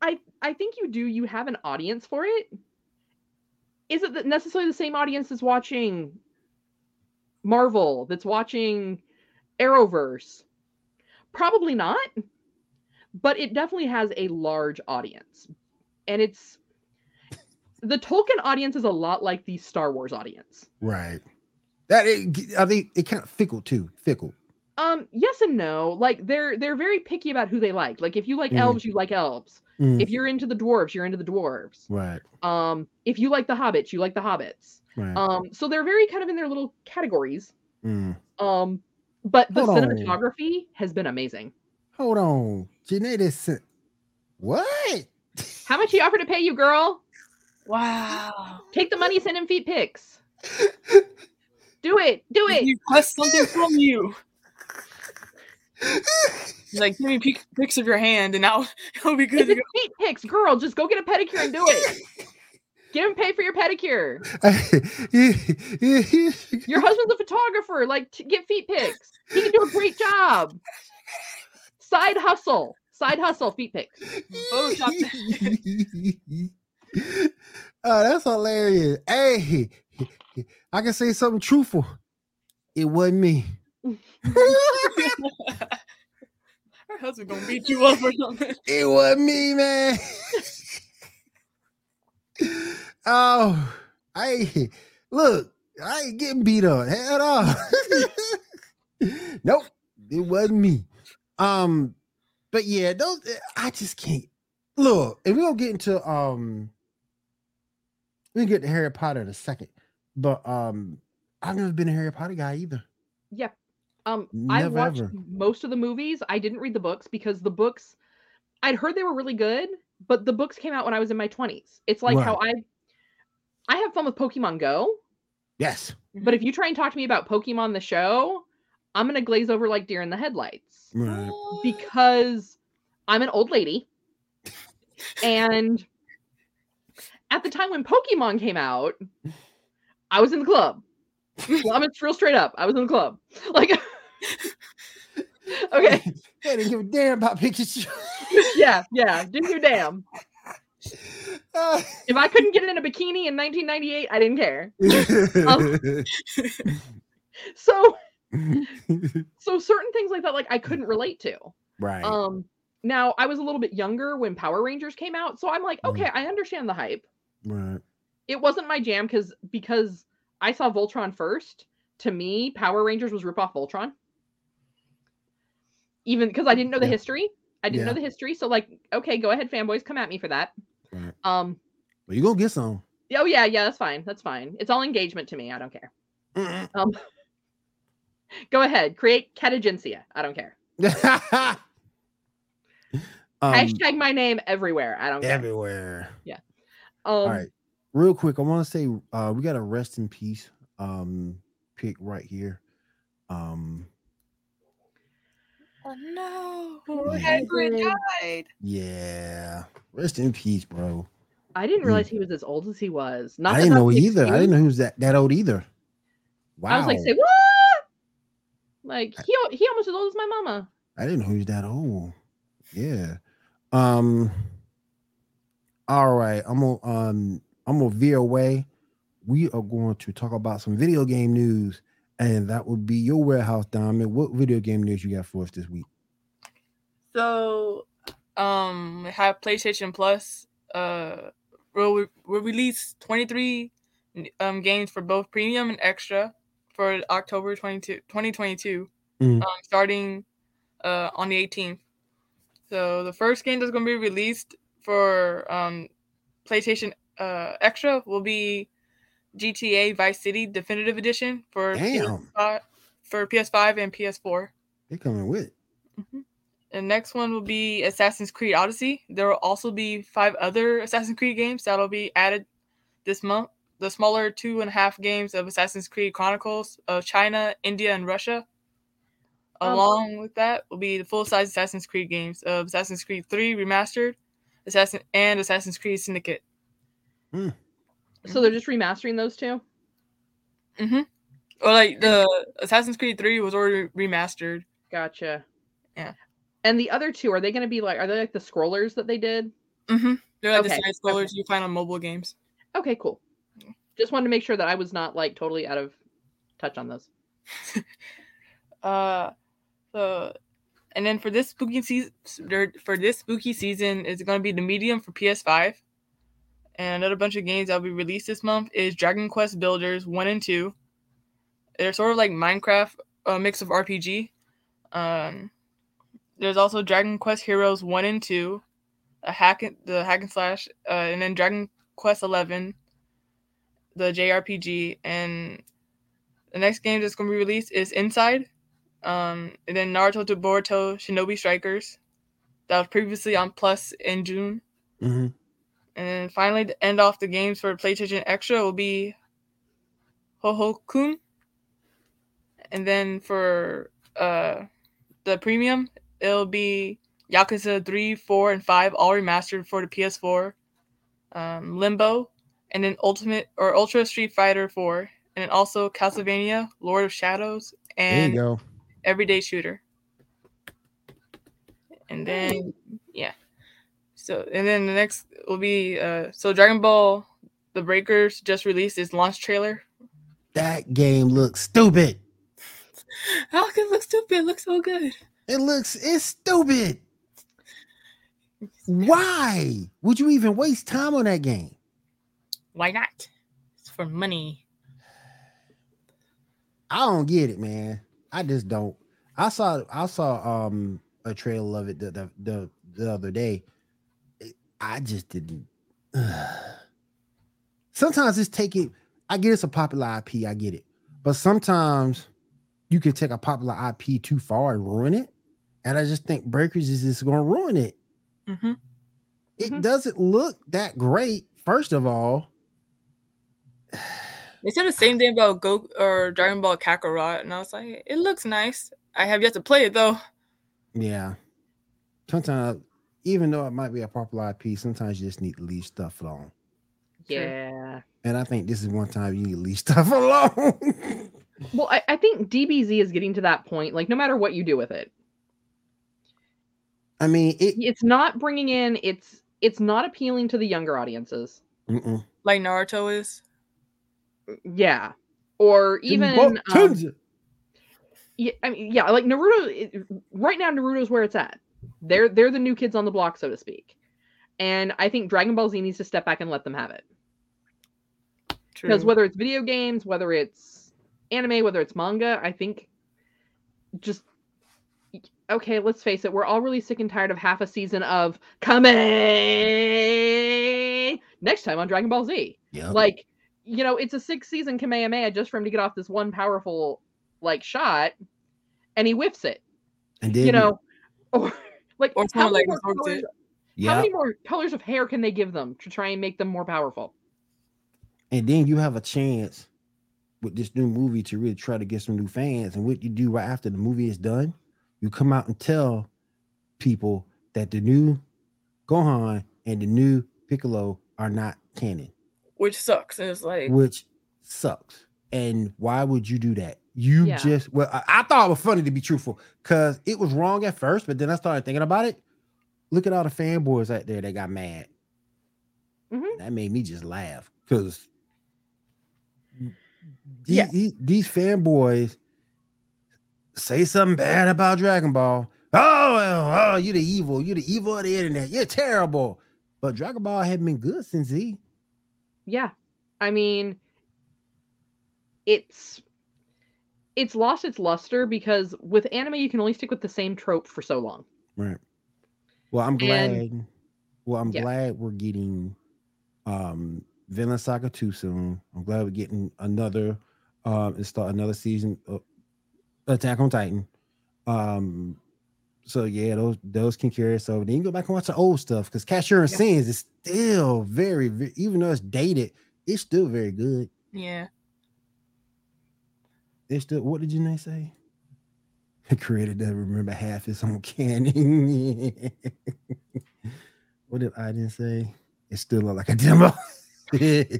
Speaker 3: I I think you do. You have an audience for it. Is it necessarily the same audience that's watching Marvel? That's watching Arrowverse? Probably not. But it definitely has a large audience, and it's the Tolkien audience is a lot like the Star Wars audience.
Speaker 2: Right. That it, are they? It kind of fickle too. Fickle.
Speaker 3: Um, yes and no. Like they're they're very picky about who they like. Like if you like
Speaker 2: Mhm.
Speaker 3: elves, you like elves.
Speaker 2: Mm,
Speaker 3: If you're into the dwarves, you're into the dwarves.
Speaker 2: right.
Speaker 3: Um, if you like the hobbits, you like the hobbits.
Speaker 2: Right.
Speaker 3: Um, so they're very kind of in their little categories.
Speaker 2: Mm.
Speaker 3: Um, but the
Speaker 2: Hold on.
Speaker 3: cinematography has been amazing.
Speaker 2: Hold on. Janae. What?
Speaker 3: How much he offered to pay you, girl?
Speaker 4: Wow.
Speaker 3: Take the money, send him feet pics. Do it, do it.
Speaker 4: You request something from you. Like, give me pic- pics of your hand, and now it'll be good
Speaker 3: It's
Speaker 4: to go.
Speaker 3: feet pics, girl. Just go get a pedicure and do it. Get him paid for your pedicure. Your husband's a photographer. Like, get feet pics. He can do a great job. Side hustle. Side hustle. Feet pics.
Speaker 4: Photoshop
Speaker 2: oh, that's hilarious. Hey, I can say something truthful. It wasn't me.
Speaker 4: Her husband gonna beat you up or something.
Speaker 2: It wasn't me, man. oh, I look, I ain't getting beat up at all. nope, it wasn't me. Um, but yeah, those I just can't look. And we don't get into um, we can get to Harry Potter in a second, but um, I've never been a Harry Potter guy either.
Speaker 3: Yeah. Um, I watched
Speaker 2: ever.
Speaker 3: most of the movies. I didn't read the books because the books I'd heard they were really good, but the books came out when I was in my 20s. It's like how I I have fun with Pokemon Go,
Speaker 2: Yes,
Speaker 3: but if you try and talk to me about Pokemon the show, I'm going to glaze over like deer in the headlights
Speaker 2: right.
Speaker 3: because I'm an old lady. and at the time when Pokemon came out, I was in the club. Well, I'm just real straight up. I was in the club. Like Okay.
Speaker 2: they didn't give a damn about Pikachu.
Speaker 3: Yeah, yeah. Do your damn.
Speaker 2: Ah.
Speaker 3: If I couldn't get it in a bikini in 1998, I didn't care. So so certain things like that like I couldn't relate to.
Speaker 2: right.
Speaker 3: Um now I was a little bit younger when Power Rangers came out, so I'm like,
Speaker 2: Mhm.
Speaker 3: okay, I understand the hype.
Speaker 2: right.
Speaker 3: It wasn't my jam because because I saw Voltron first. To me, Power Rangers was ripoff Voltron. Even because I didn't know the
Speaker 2: Yeah.
Speaker 3: history. I didn't know the history. So like, okay, go ahead, fanboys, come at me for that.
Speaker 2: Right.
Speaker 3: Um,
Speaker 2: Well, you gonna get some.
Speaker 3: oh yeah, yeah, that's fine. That's fine. It's all engagement to me. I don't care.
Speaker 2: Mm-mm.
Speaker 3: Um go ahead, create catagencia. I don't care.
Speaker 2: um,
Speaker 3: Hashtag my name everywhere. I don't care.
Speaker 2: everywhere.
Speaker 3: Um,
Speaker 2: All right. Real quick, I want to say uh we got a rest in peace um pick right here. Um
Speaker 4: Oh no!
Speaker 2: Yeah.
Speaker 4: Hagrid died.
Speaker 2: yeah. Rest in peace, bro.
Speaker 3: I didn't
Speaker 2: Mm.
Speaker 3: realize he was as old as he was. Not
Speaker 2: I didn't know
Speaker 3: an
Speaker 2: either. I didn't know he was that, that old either. Wow.
Speaker 3: I was like, say what? Like he he almost as old as my mama.
Speaker 2: I didn't know he was that old. Yeah. Um. All right. I'm gonna um I'm gonna veer away. We are going to talk about some video game news, and that would be your warehouse, Diamond. What video game news you got for us this week?
Speaker 4: So, um, we have PlayStation Plus. Uh, will will release 23 um games for both premium and extra for October 22, 2022,
Speaker 2: Mm.
Speaker 4: um, starting uh on the 18th. So the first game that's going to be released for um PlayStation uh extra will be GTA Vice City Definitive Edition for
Speaker 2: Damn.
Speaker 4: PS5, for PS5 and PS4.
Speaker 2: They're coming with.
Speaker 4: The next one will be Assassin's Creed Odyssey. There will also be five other Assassin's Creed games that'll be added this month. The smaller two and a half games of Assassin's Creed Chronicles of China, India, and Russia.
Speaker 3: Um,
Speaker 4: Along with that will be the full size Assassin's Creed games of Assassin's Creed 3 Remastered, Assassin and Assassin's Creed Syndicate.
Speaker 3: So they're just remastering those two.
Speaker 4: Mm-hmm. Or like the Assassin's Creed 3 was already remastered.
Speaker 3: Gotcha.
Speaker 4: Yeah.
Speaker 3: And the other two, are they going to be like, are they like the scrollers that they did?
Speaker 4: Mm-hmm. They're like
Speaker 3: Okay,
Speaker 4: the side scrollers you find on mobile games.
Speaker 3: Okay, cool. Just wanted to make sure that I was not like totally out of touch on those.
Speaker 4: Uh, so, and then for this spooky season, for this spooky season, it's going to be the medium for PS5. And another bunch of games that'll be released this month is Dragon Quest Builders One and Two. They're sort of like Minecraft, a mix of RPG. Um, there's also Dragon Quest Heroes One and Two, a hack the hack and slash, uh, and then Dragon Quest Eleven, the JRPG, and the next game that's going to be released is Inside. Um, and then Naruto to Boruto Shinobi Strikers. That was previously on Plus in June.
Speaker 2: hmm
Speaker 4: And then finally, to end off the games for PlayStation Extra will be Hohokum. And then for uh, the premium, it'll be Yakuza 3, 4, and 5, all remastered for the PS4. Um, Limbo, and then Ultimate or Ultra Street Fighter 4, and then also Castlevania, Lord of Shadows,
Speaker 2: There you
Speaker 4: and
Speaker 2: go.
Speaker 4: Everyday Shooter. And then yeah. So and then the next will be uh so Dragon Ball The Breakers just released its launch trailer.
Speaker 2: That game looks stupid.
Speaker 4: How can it look stupid? It looks so good.
Speaker 2: It looks it's stupid. Why would you even waste time on that game?
Speaker 4: Why not? It's for money.
Speaker 2: I don't get it, man. I just don't. I saw I saw um a trailer of it the the the, the other day. I just didn't. sometimes it's taking. I get it's a popular IP. I get it, but sometimes you can take a popular IP too far and ruin it. And I just think Breakers is just going to ruin it.
Speaker 4: hmm
Speaker 2: It
Speaker 3: Mhm.
Speaker 2: doesn't look that great. First of all,
Speaker 4: They said the same thing about Go or Dragon Ball Kakarot, and I was like, it looks nice. I have yet to play it though.
Speaker 2: Yeah. Sometimes, even though it might be a popular IP, sometimes you just need to leave stuff alone.
Speaker 3: Yeah.
Speaker 2: And I think this is one time you need to leave stuff alone.
Speaker 3: Well, I, I think DBZ is getting to that point. Like, no matter what you do with it,
Speaker 2: I mean, it.
Speaker 3: it's not bringing in. It's it's not appealing to the younger audiences.
Speaker 2: Mm-mm.
Speaker 4: Like Naruto is.
Speaker 3: Yeah, or even um, yeah, I mean, yeah, like Naruto. it- Right now, Naruto's where it's at. They're they're the new kids on the block, so to speak. And I think Dragon Ball Z needs to step back and let them have it. Because whether it's video games, whether it's anime, whether it's manga, I think just okay, let's face it, we're all really sick and tired of half a season of Kame next time on Dragon Ball Z.
Speaker 2: Yep.
Speaker 3: Like, you know, it's a six season Kamehameha just for him to get off this one powerful like shot and he whiffs it.
Speaker 2: and then
Speaker 3: You know, or like
Speaker 4: Or
Speaker 3: how many
Speaker 4: like,
Speaker 3: more colors,
Speaker 4: it.
Speaker 3: how many more colors of hair can they give them to try and make them more powerful?
Speaker 2: and then you have a chance with this new movie to really try to get some new fans. And what you do right after the movie is done, you come out and tell people that the new Gohan and the new Piccolo are not canon,
Speaker 4: Which sucks. And it's like
Speaker 2: which sucks. And why would you do that? You
Speaker 3: Yeah.
Speaker 2: just well, I, I thought it was funny to be truthful because it was wrong at first, but then I started thinking about it. Look at all the fanboys out there that got mad.
Speaker 3: Mhm.
Speaker 2: That made me just laugh because these,
Speaker 3: Yeah.
Speaker 2: these, these fanboys say something bad about Dragon Ball. Oh, oh, you're the evil. You're the evil of the internet. You're terrible. But Dragon Ball hadn't been good since Z.
Speaker 3: Yeah. I mean it's it's lost its luster because with anime you can only stick with the same trope for so long.
Speaker 2: Right. Well, I'm glad.
Speaker 3: And-
Speaker 2: well, I'm
Speaker 3: yeah.
Speaker 2: glad we're getting um Vinland Saga too soon. I'm glad we're getting another um and start another season of Attack on Titan. Um so yeah, those those can carry us over. Then you can go back and watch the old stuff because Cashier and
Speaker 3: Yeah.
Speaker 2: Sins is still very, very even though it's dated, it's still very good.
Speaker 4: yeah.
Speaker 2: It's still what did you say? The creator doesn't remember half his own canon. what did I didn't say? It still look like a demo.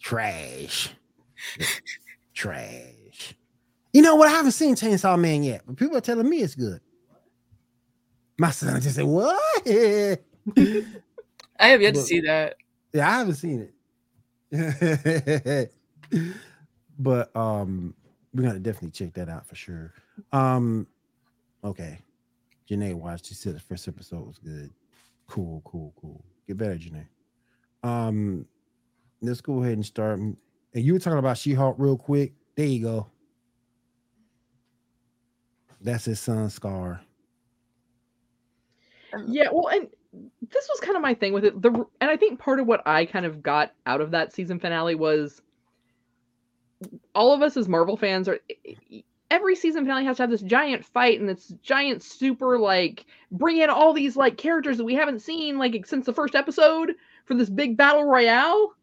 Speaker 2: Trash. trash. You know what? I haven't seen Chainsaw Man yet, but people are telling me it's good. My son just said, "What?"
Speaker 4: I have yet to see that.
Speaker 2: Yeah, I haven't seen it, but um, we gotta definitely check that out for sure. Um, okay, Janae watched. She said the first episode was good. Cool, cool, cool. Get better, Janae. Um, let's go ahead and start. And you were talking about She-Hulk real quick. There you go. That's his son, Scar. Uh-huh.
Speaker 3: Yeah, well, and this was kind of my thing with it. The and I think part of what I kind of got out of that season finale was all of us as Marvel fans are every season finale has to have this giant fight and this giant super like bring in all these like characters that we haven't seen like since the first episode for this big battle royale.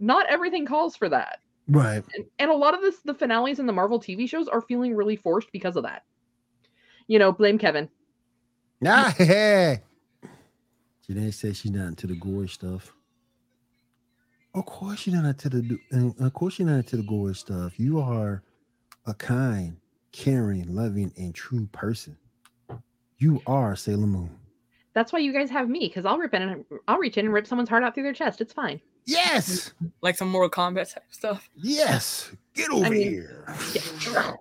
Speaker 3: Not everything calls for that.
Speaker 2: Right.
Speaker 3: And, and a lot of this the finales in the Marvel TV shows are feeling really forced because of that. You know, blame Kevin.
Speaker 2: Ah, yeah. Janae says she's not into the gore stuff. Of course you're not into the of course you're not into the gore stuff. You are a kind, caring, loving, and true person. You are Sailor Moon.
Speaker 3: That's why you guys have me, because I'll rip in and I'll reach in and rip someone's heart out through their chest. It's fine.
Speaker 2: Yes,
Speaker 4: Like some Mortal Kombat type stuff.
Speaker 2: yes. Get over
Speaker 3: mean,
Speaker 2: here.
Speaker 3: Yeah.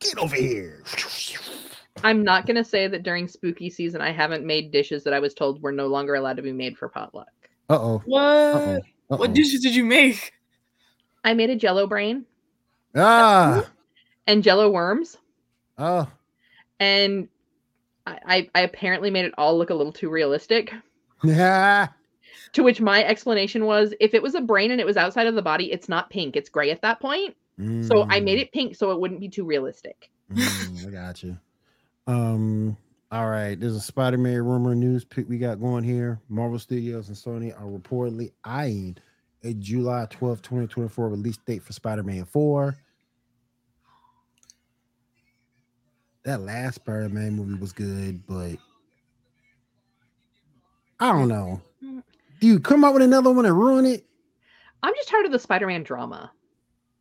Speaker 2: Get over here.
Speaker 3: I'm not gonna say that during spooky season I haven't made dishes that I was told were no longer allowed to be made for potluck.
Speaker 2: Uh oh.
Speaker 4: What?
Speaker 2: Uh oh.
Speaker 4: What dishes did you make?
Speaker 3: I made a jello brain
Speaker 2: Ah.
Speaker 3: and jello worms,
Speaker 2: Oh.
Speaker 3: and I, I, I apparently made it all look a little too realistic.
Speaker 2: Yeah.
Speaker 3: To which my explanation was if it was a brain and it was outside of the body, it's not pink, it's gray at that point. So I made it pink so it wouldn't be too realistic.
Speaker 2: Mm, I got you. Um. All right. There's a Spider-Man rumor news pick we got going here. Marvel Studios and Sony are reportedly eyeing a July 12, 2024 release date for Spider-Man 4. That last Spider-Man movie was good, but I don't know. Do you come up with another one and ruin it?
Speaker 3: I'm just tired of the Spider-Man drama.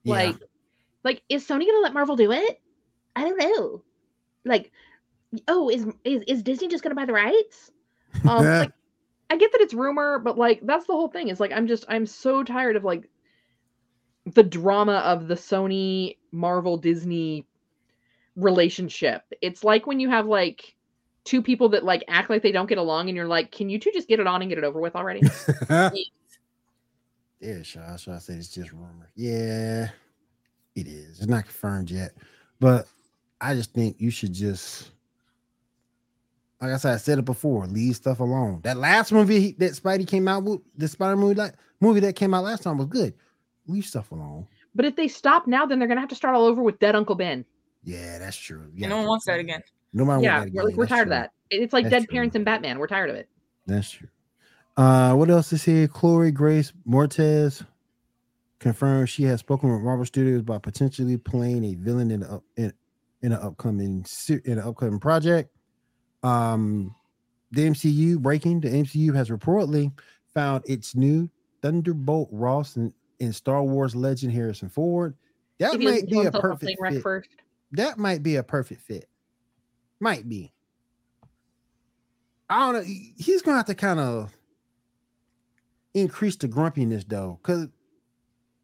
Speaker 2: Yeah.
Speaker 3: Like, like is Sony gonna let Marvel do it? I don't know. Like, oh, is is, is Disney just gonna buy the rights? Um, like, I get that it's rumor, but like that's the whole thing. Is like I'm just I'm so tired of like the drama of the Sony Marvel Disney relationship. It's like when you have like two people that like act like they don't get along, and you're like, can you two just get it on and get it over with already?
Speaker 2: Yeah, Shaw. Shaw said it's just rumor. Yeah, it is. It's not confirmed yet, but I just think you should just, like I said, I said it before. Leave stuff alone. That last movie that Spidey came out with, the Spider movie, like movie that came out last time was good. Leave stuff alone.
Speaker 3: but if they stop now, then they're gonna have to start all over with dead Uncle Ben.
Speaker 2: Yeah, that's true.
Speaker 4: Yeah,
Speaker 2: Yeah,
Speaker 4: no one wants that again.
Speaker 2: Nobody
Speaker 3: yeah,
Speaker 2: want that
Speaker 3: we're, like, we're tired
Speaker 2: true.
Speaker 3: of that. It's like
Speaker 2: That's
Speaker 3: dead
Speaker 2: true.
Speaker 3: parents and Batman. We're tired of it.
Speaker 2: That's true. Uh, what else is here? Chloe Grace Moretz confirmed she has spoken with Marvel Studios about potentially playing a villain in the up, in, in an upcoming in an upcoming project. Um, the MCU breaking. The MCU has reportedly found its new Thunderbolt Ross in, in Star Wars legend Harrison Ford. That
Speaker 3: If
Speaker 2: might be a perfect fit.
Speaker 3: first.
Speaker 2: That might be a perfect fit. Might be. I don't know. He's gonna have to kind of increase the grumpiness though, because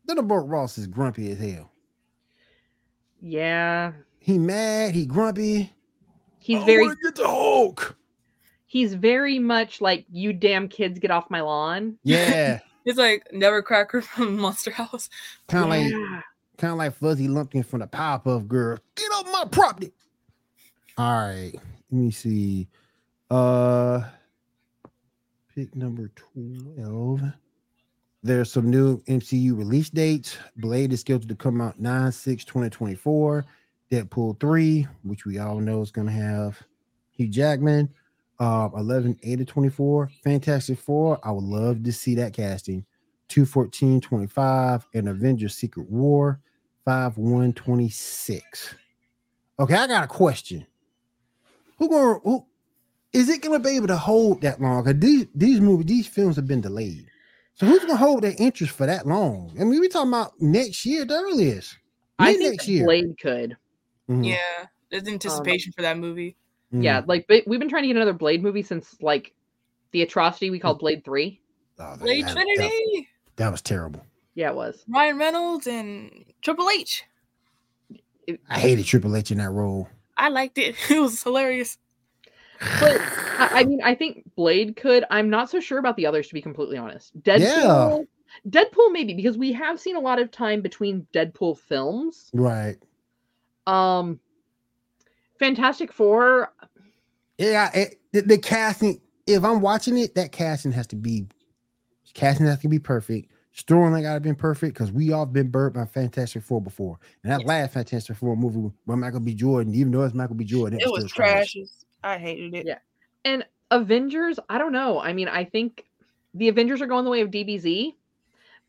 Speaker 2: Thunderbolt Ross is grumpy as hell.
Speaker 3: Yeah,
Speaker 2: He mad, he grumpy.
Speaker 3: He's
Speaker 2: I
Speaker 3: very
Speaker 2: get the Hulk.
Speaker 3: he's very much like you damn kids get off my lawn.
Speaker 2: Yeah,
Speaker 4: It's like Nebbercracker from Monster House.
Speaker 2: kind of like kind of like Fuzzy Lumpkin from the Powerpuff Girl. Get off my property. All right, let me see. Uh, pick number twelve. There's some new MCU release dates. Blade is scheduled to come out 9 6 2024. Deadpool 3, which we all know is going to have Hugh Jackman. Uh, 11 8 to 24. Fantastic Four. I would love to see that casting. 214 25 and Avengers Secret War 5 1 26. Okay, I got a question. Who gonna who is it gonna be able to hold that long? Because these these movies, these films have been delayed. So who's gonna hold their interest for that long? I mean, we talking about next year the earliest.
Speaker 3: I think
Speaker 2: next year.
Speaker 3: Blade could.
Speaker 2: Mhm,
Speaker 4: Yeah, there's anticipation for that movie.
Speaker 2: mhm.
Speaker 3: Yeah, like but we've been trying to get another Blade movie since like the atrocity we called Blade Three.
Speaker 2: Oh, that-
Speaker 4: Blade
Speaker 2: that-
Speaker 4: Trinity,
Speaker 2: That, that was terrible.
Speaker 3: Yeah, it was.
Speaker 4: Ryan Reynolds, and Triple H.
Speaker 2: I hated Triple H in that role.
Speaker 4: I liked it. It was hilarious.
Speaker 3: But I, I mean, I think Blade could. I'm not so sure about the others, to be completely honest. Deadpool, Deadpool maybe because we have seen a lot of time between Deadpool films.
Speaker 2: Right.
Speaker 3: Um, Fantastic Four.
Speaker 2: Yeah, it, the, the casting. If I'm watching it, that casting has to be casting has to be perfect. Storyline got to be perfect because we all been burnt by Fantastic Four before, and that
Speaker 4: Yes.
Speaker 2: last Fantastic Four movie by Michael B. Jordan, even though it's Michael B. Jordan,
Speaker 4: It was
Speaker 2: still
Speaker 4: trash. I hated it.
Speaker 3: Yeah. And Avengers, I don't know. I mean, I think the Avengers are going the way of DBZ.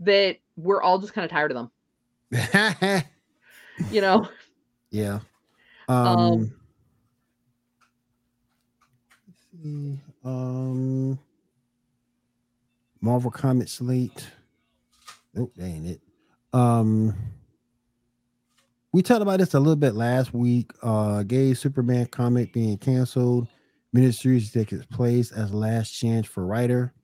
Speaker 3: That we're all just kind of tired of them. You know,
Speaker 2: yeah.
Speaker 3: Um,
Speaker 2: Um. let's see, um. Marvel Comics slate. Nope, that ain't it. Um. We talked about this a little bit last week. Uh, gay Superman comic being canceled. Miniseries takes its place as last chance for writer.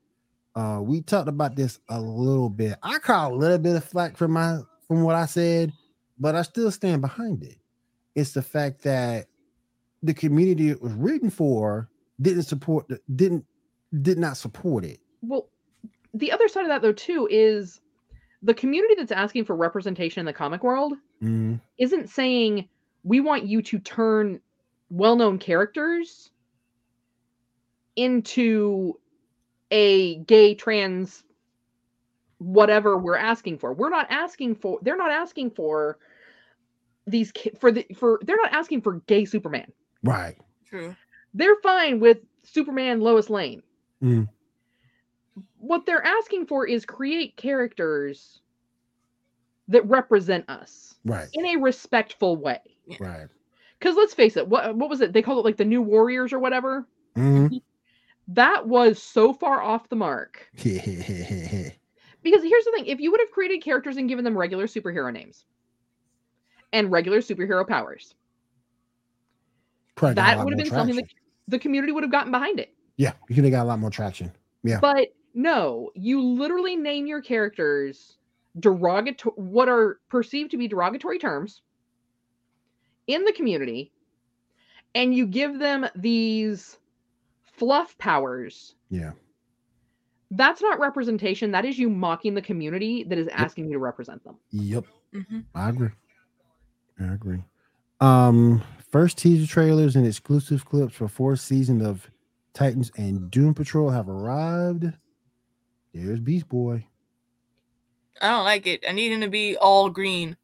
Speaker 2: Uh, we talked about this a little bit. I caught a little bit of flack from my from what I said, but I still stand behind it. It's the fact that the community it was written for didn't support the, didn't did not support it.
Speaker 3: well, the other side of that though too is the community that's asking for representation in the comic world
Speaker 2: Mhm.
Speaker 3: isn't saying we want you to turn well-known characters into a gay trans whatever we're asking for we're not asking for they're not asking for these ki- for the for they're not asking for gay superman
Speaker 2: Right.
Speaker 4: True.
Speaker 3: they're fine with superman lois lane
Speaker 2: Mm.
Speaker 3: what they're asking for is create characters that represent us
Speaker 2: Right.
Speaker 3: in a respectful way
Speaker 2: Right.
Speaker 3: because let's face it what what was it they called it like the new warriors or whatever
Speaker 2: Mhm.
Speaker 3: that was so far off the mark because here's the thing if you would have created characters and given them regular superhero names and regular superhero powers
Speaker 2: Probably
Speaker 3: that would have
Speaker 2: more
Speaker 3: been something that the community would have gotten behind it
Speaker 2: Yeah, you could have got a lot more traction. Yeah.
Speaker 3: but no you literally name your characters derogatory what are perceived to be derogatory terms in the community and you give them these fluff powers
Speaker 2: Yeah.
Speaker 3: that's not representation that is you mocking the community that is asking you to represent them
Speaker 2: Yep.
Speaker 4: hmm
Speaker 2: I agree. I agree. Um, first teaser trailers and exclusive clips for fourth season of Titans and Doom Patrol have arrived. There's Beast Boy.
Speaker 4: I don't like it. I need him to be all green.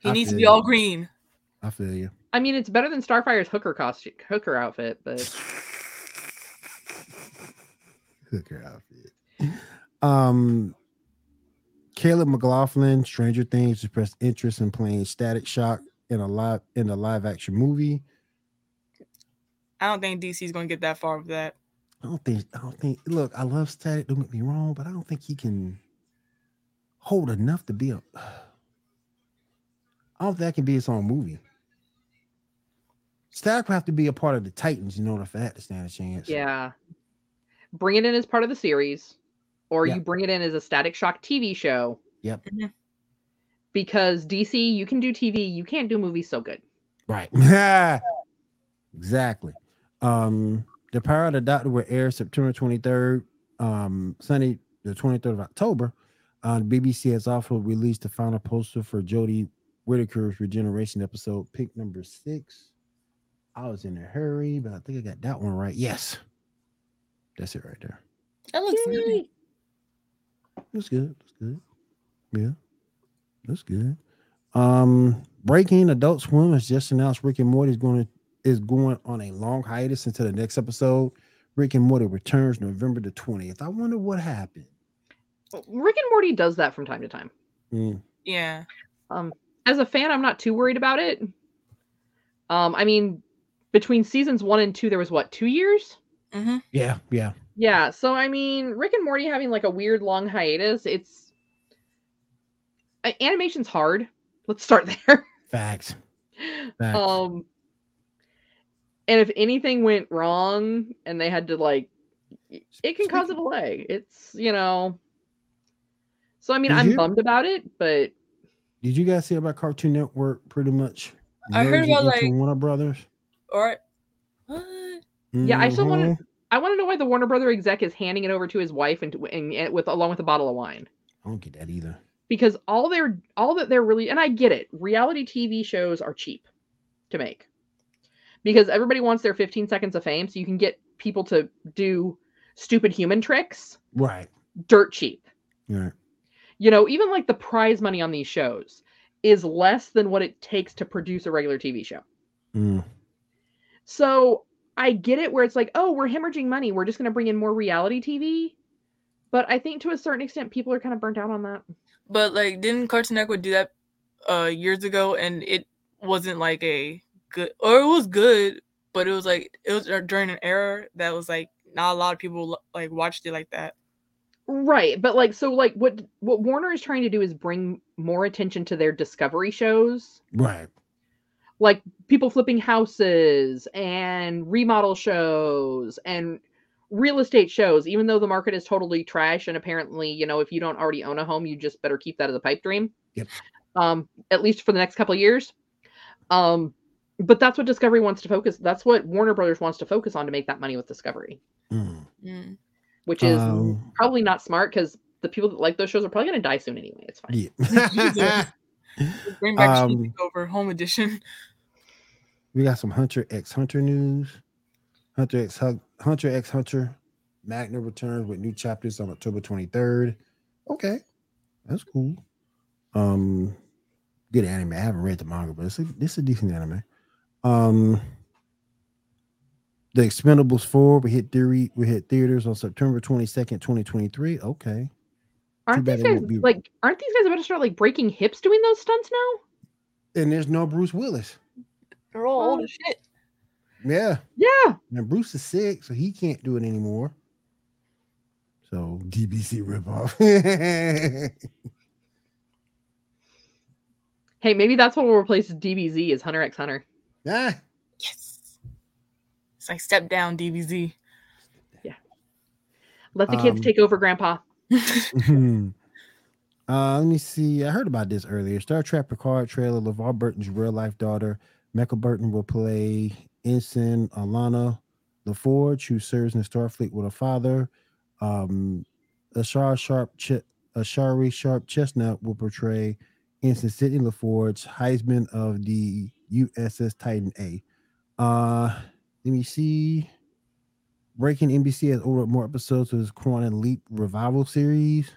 Speaker 4: He
Speaker 2: I
Speaker 4: needs to be
Speaker 2: you.
Speaker 4: all green.
Speaker 2: I feel you.
Speaker 3: i mean it's better than starfire's hooker costume hooker outfit but
Speaker 2: Hooker outfit. Um, Caleb McLaughlin, Stranger Things, expressed interest in playing Static Shock in a live in a live action movie.
Speaker 4: I don't think DC's gonna get that far with that.
Speaker 2: I don't think I don't think look, I love Static, don't get me wrong, but I don't think he can hold enough to be a I don't think that can be its own movie. Static would have to be a part of the Titans in order for that to stand a chance.
Speaker 3: yeah bring it in as part of the series or
Speaker 2: Yeah.
Speaker 3: you bring it in as a static shock tv show
Speaker 2: Yep.
Speaker 4: Mhm.
Speaker 3: because dc you can do tv you can't do movies so good
Speaker 2: Right. exactly. Um, the Power of the Doctor will air September 23rd, um, Sunday, the 23rd of October. Uh, BBC has also released the final poster for Jodie Whittaker's Regeneration episode, pick number six. I was in a hurry, but I think I got that one right. Yes. That's it right there.
Speaker 4: That looks nice.
Speaker 3: Yay.
Speaker 2: That's good. That's good. Yeah. That's good. Um, Breaking Adult Swim has just announced Rick and Morty is going to is going on a long hiatus until the next episode. Rick and Morty returns November the 20th. I wonder what happened.
Speaker 3: rick and morty does that from time to time
Speaker 2: Mm,
Speaker 4: Yeah.
Speaker 3: um as a fan i'm not too worried about it um i mean between seasons one and two there was what two years
Speaker 4: hmm
Speaker 2: yeah, yeah.
Speaker 3: Yeah so i mean rick and morty having like a weird long hiatus it's animation's hard Let's start there.
Speaker 2: Facts. Facts.
Speaker 3: Um, and if anything went wrong and they had to like, it can cause a delay. It's you know. So I mean,
Speaker 2: Did
Speaker 3: I'm
Speaker 2: you-
Speaker 3: bummed about it, but
Speaker 2: Did you guys see about Cartoon Network pretty much?
Speaker 4: I heard about,
Speaker 2: into
Speaker 4: like-
Speaker 2: Warner Brothers.
Speaker 4: Or what?
Speaker 3: Yeah, I still wanna-
Speaker 2: Mhm.
Speaker 3: I want to know why the Warner Brother exec is handing it over to his wife and, and, with along with a bottle of wine.
Speaker 2: I don't get that either.
Speaker 3: because all they're all that they're really and I get it. Reality TV shows are cheap to make. Because everybody wants their 15 seconds of fame so you can get people to do stupid human tricks
Speaker 2: Right.
Speaker 3: dirt cheap.
Speaker 2: Right.
Speaker 3: You know, even like the prize money on these shows is less than what it takes to produce a regular TV show.
Speaker 2: Mm.
Speaker 3: So I get it where it's like, oh, we're hemorrhaging money. We're just going to bring in more reality TV. But I think to a certain extent, people are kind of burnt out on that.
Speaker 4: But like, didn't Cartoon Network do that uh years ago, and it wasn't like a good, or it was good, but it was like it was uh, during an era that was like not a lot of people like watched it like that.
Speaker 3: Right, but like so like what what Warner is trying to do is bring more attention to their discovery shows,
Speaker 2: Right.
Speaker 3: Like people flipping houses and remodel shows and real estate shows even though the market is totally trash and apparently, you know, if you don't already own a home, you just better keep that as a pipe dream.
Speaker 2: Yep.
Speaker 3: Um at least for the next couple of years. Um but that's what Discovery wants to focus that's what Warner Brothers wants to focus on to make that money with Discovery,
Speaker 2: Mm.
Speaker 4: Mm.
Speaker 3: which is
Speaker 2: Um,
Speaker 3: probably not smart cuz the people that like those shows are probably going to die soon anyway. It's fine.
Speaker 2: Yeah.
Speaker 4: Bring back
Speaker 2: Um,
Speaker 4: over Home Edition.
Speaker 2: we got some Hunter X Hunter news. Hunter X Hunter X Hunter Manga returns with new chapters on October 23rd. Okay. That's cool. Um good anime. I haven't read the manga, but it's a, it's a decent anime. Um The Expendables 4 we hit theory we hit theaters on September 22nd, 2023. Okay.
Speaker 3: Aren't
Speaker 2: bad
Speaker 3: these
Speaker 2: it
Speaker 3: guys
Speaker 2: won't be-
Speaker 3: like aren't these guys about to start like breaking hips doing those stunts now?
Speaker 2: And there's no Bruce Willis.
Speaker 4: They're all old as shit.
Speaker 2: Yeah.
Speaker 3: Yeah.
Speaker 2: And Bruce is sick, so he can't do it anymore. So DBC ripoff.
Speaker 3: Hey, maybe that's what will replace DBZ is Hunter X Hunter.
Speaker 2: ah,
Speaker 4: Yes. It's like step down DBZ. Yeah.
Speaker 3: Let the kids
Speaker 2: Um,
Speaker 3: take over, Grandpa.
Speaker 2: uh, let me see. I heard about this earlier. Star Trek Picard trailer. LeVar Burton's real life daughter, Mica Burton, will play Ensign Alana LaForge, who serves in Starfleet with her father. Um, Ashara Sharpe, Ch- Ashari Sharpe Chestnut will portray Ensign Sidney LaForge, helmsman of the USS Titan A. Uh, let me see. Breaking NBC has ordered more episodes of his Quantum Leap revival series.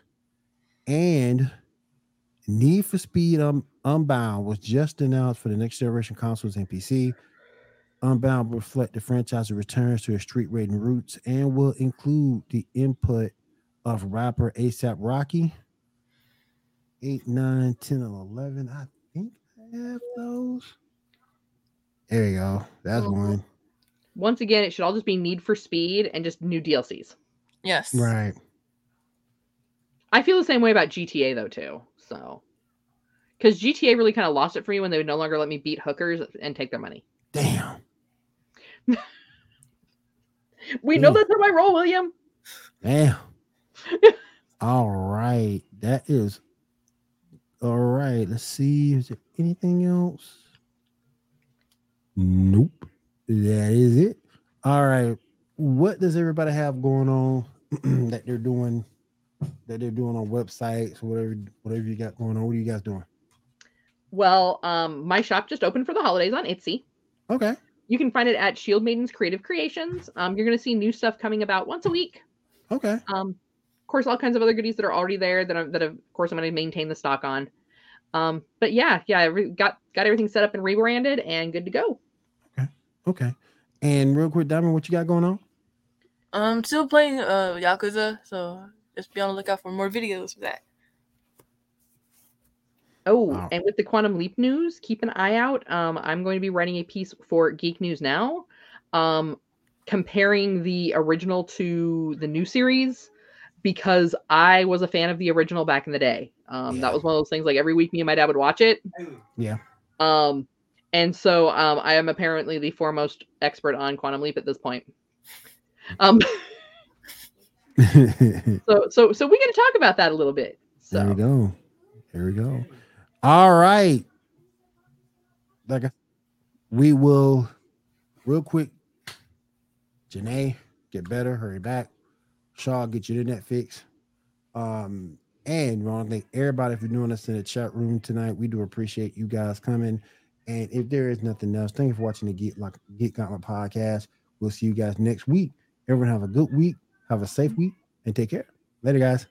Speaker 2: And Need for Speed um, Unbound was just announced for the next generation consoles and PC. Unbound will reflect the franchise returns to its street rating roots and will include the input of rapper ASAP Rocky. 8, 9, 10, and 11. I think I have those. There you go. That's
Speaker 3: Mhm.
Speaker 2: one.
Speaker 3: Once again, it should all just be Need for Speed and just new DLCs.
Speaker 4: Yes.
Speaker 2: Right.
Speaker 3: I feel the same way about GTA though too. So, because GTA really kind of lost it for me when they would no longer let me beat hookers and take their money.
Speaker 2: Damn.
Speaker 3: We know that's how I roll, William.
Speaker 2: Damn. all right. That is all right. Let's see. Is there anything else? Nope. That is it. All right. What does everybody have going on that they're doing that they're doing on websites, whatever whatever you got going on? What are you guys doing?
Speaker 3: Well, um, my shop just opened for the holidays on Etsy.
Speaker 2: Okay.
Speaker 3: You can find it at Shield Maidens Creative Creations. Um, you're going to see new stuff coming about once a week.
Speaker 2: Okay.
Speaker 3: Um, of course, all kinds of other goodies that are already there that I'm, that of course I'm going to maintain the stock on. Um, but yeah, yeah, I got got everything set up and rebranded and good to go.
Speaker 2: Okay. And real quick, Diamond, what you got going on?
Speaker 4: I'm still playing uh Yakuza, so just be on the lookout for more videos of that.
Speaker 3: Oh,
Speaker 2: Wow.
Speaker 3: and with the Quantum Leap news, keep an eye out. Um, I'm going to be writing a piece for Geek News now, um, comparing the original to the new series because I was a fan of the original back in the day. Um,
Speaker 2: Yeah.
Speaker 3: That was one of those things. Like every week, me and my dad would watch it.
Speaker 2: Yeah.
Speaker 3: Um, and so um, I am apparently the foremost expert on Quantum Leap at this point. Um, so so so we got to talk about that a little bit.
Speaker 2: There we go. There we go. All right. Like we will real quick. Janae, get better, hurry back. Shaw, get your internet fixed. Um, and we want to thank everybody for doing us in the chat room tonight. We do appreciate you guys coming. And if there is nothing else, thank you for watching the Geek like Geek Gauntlet podcast. We'll see you guys next week. Everyone have a good week, have a safe week, and take care. Later, guys.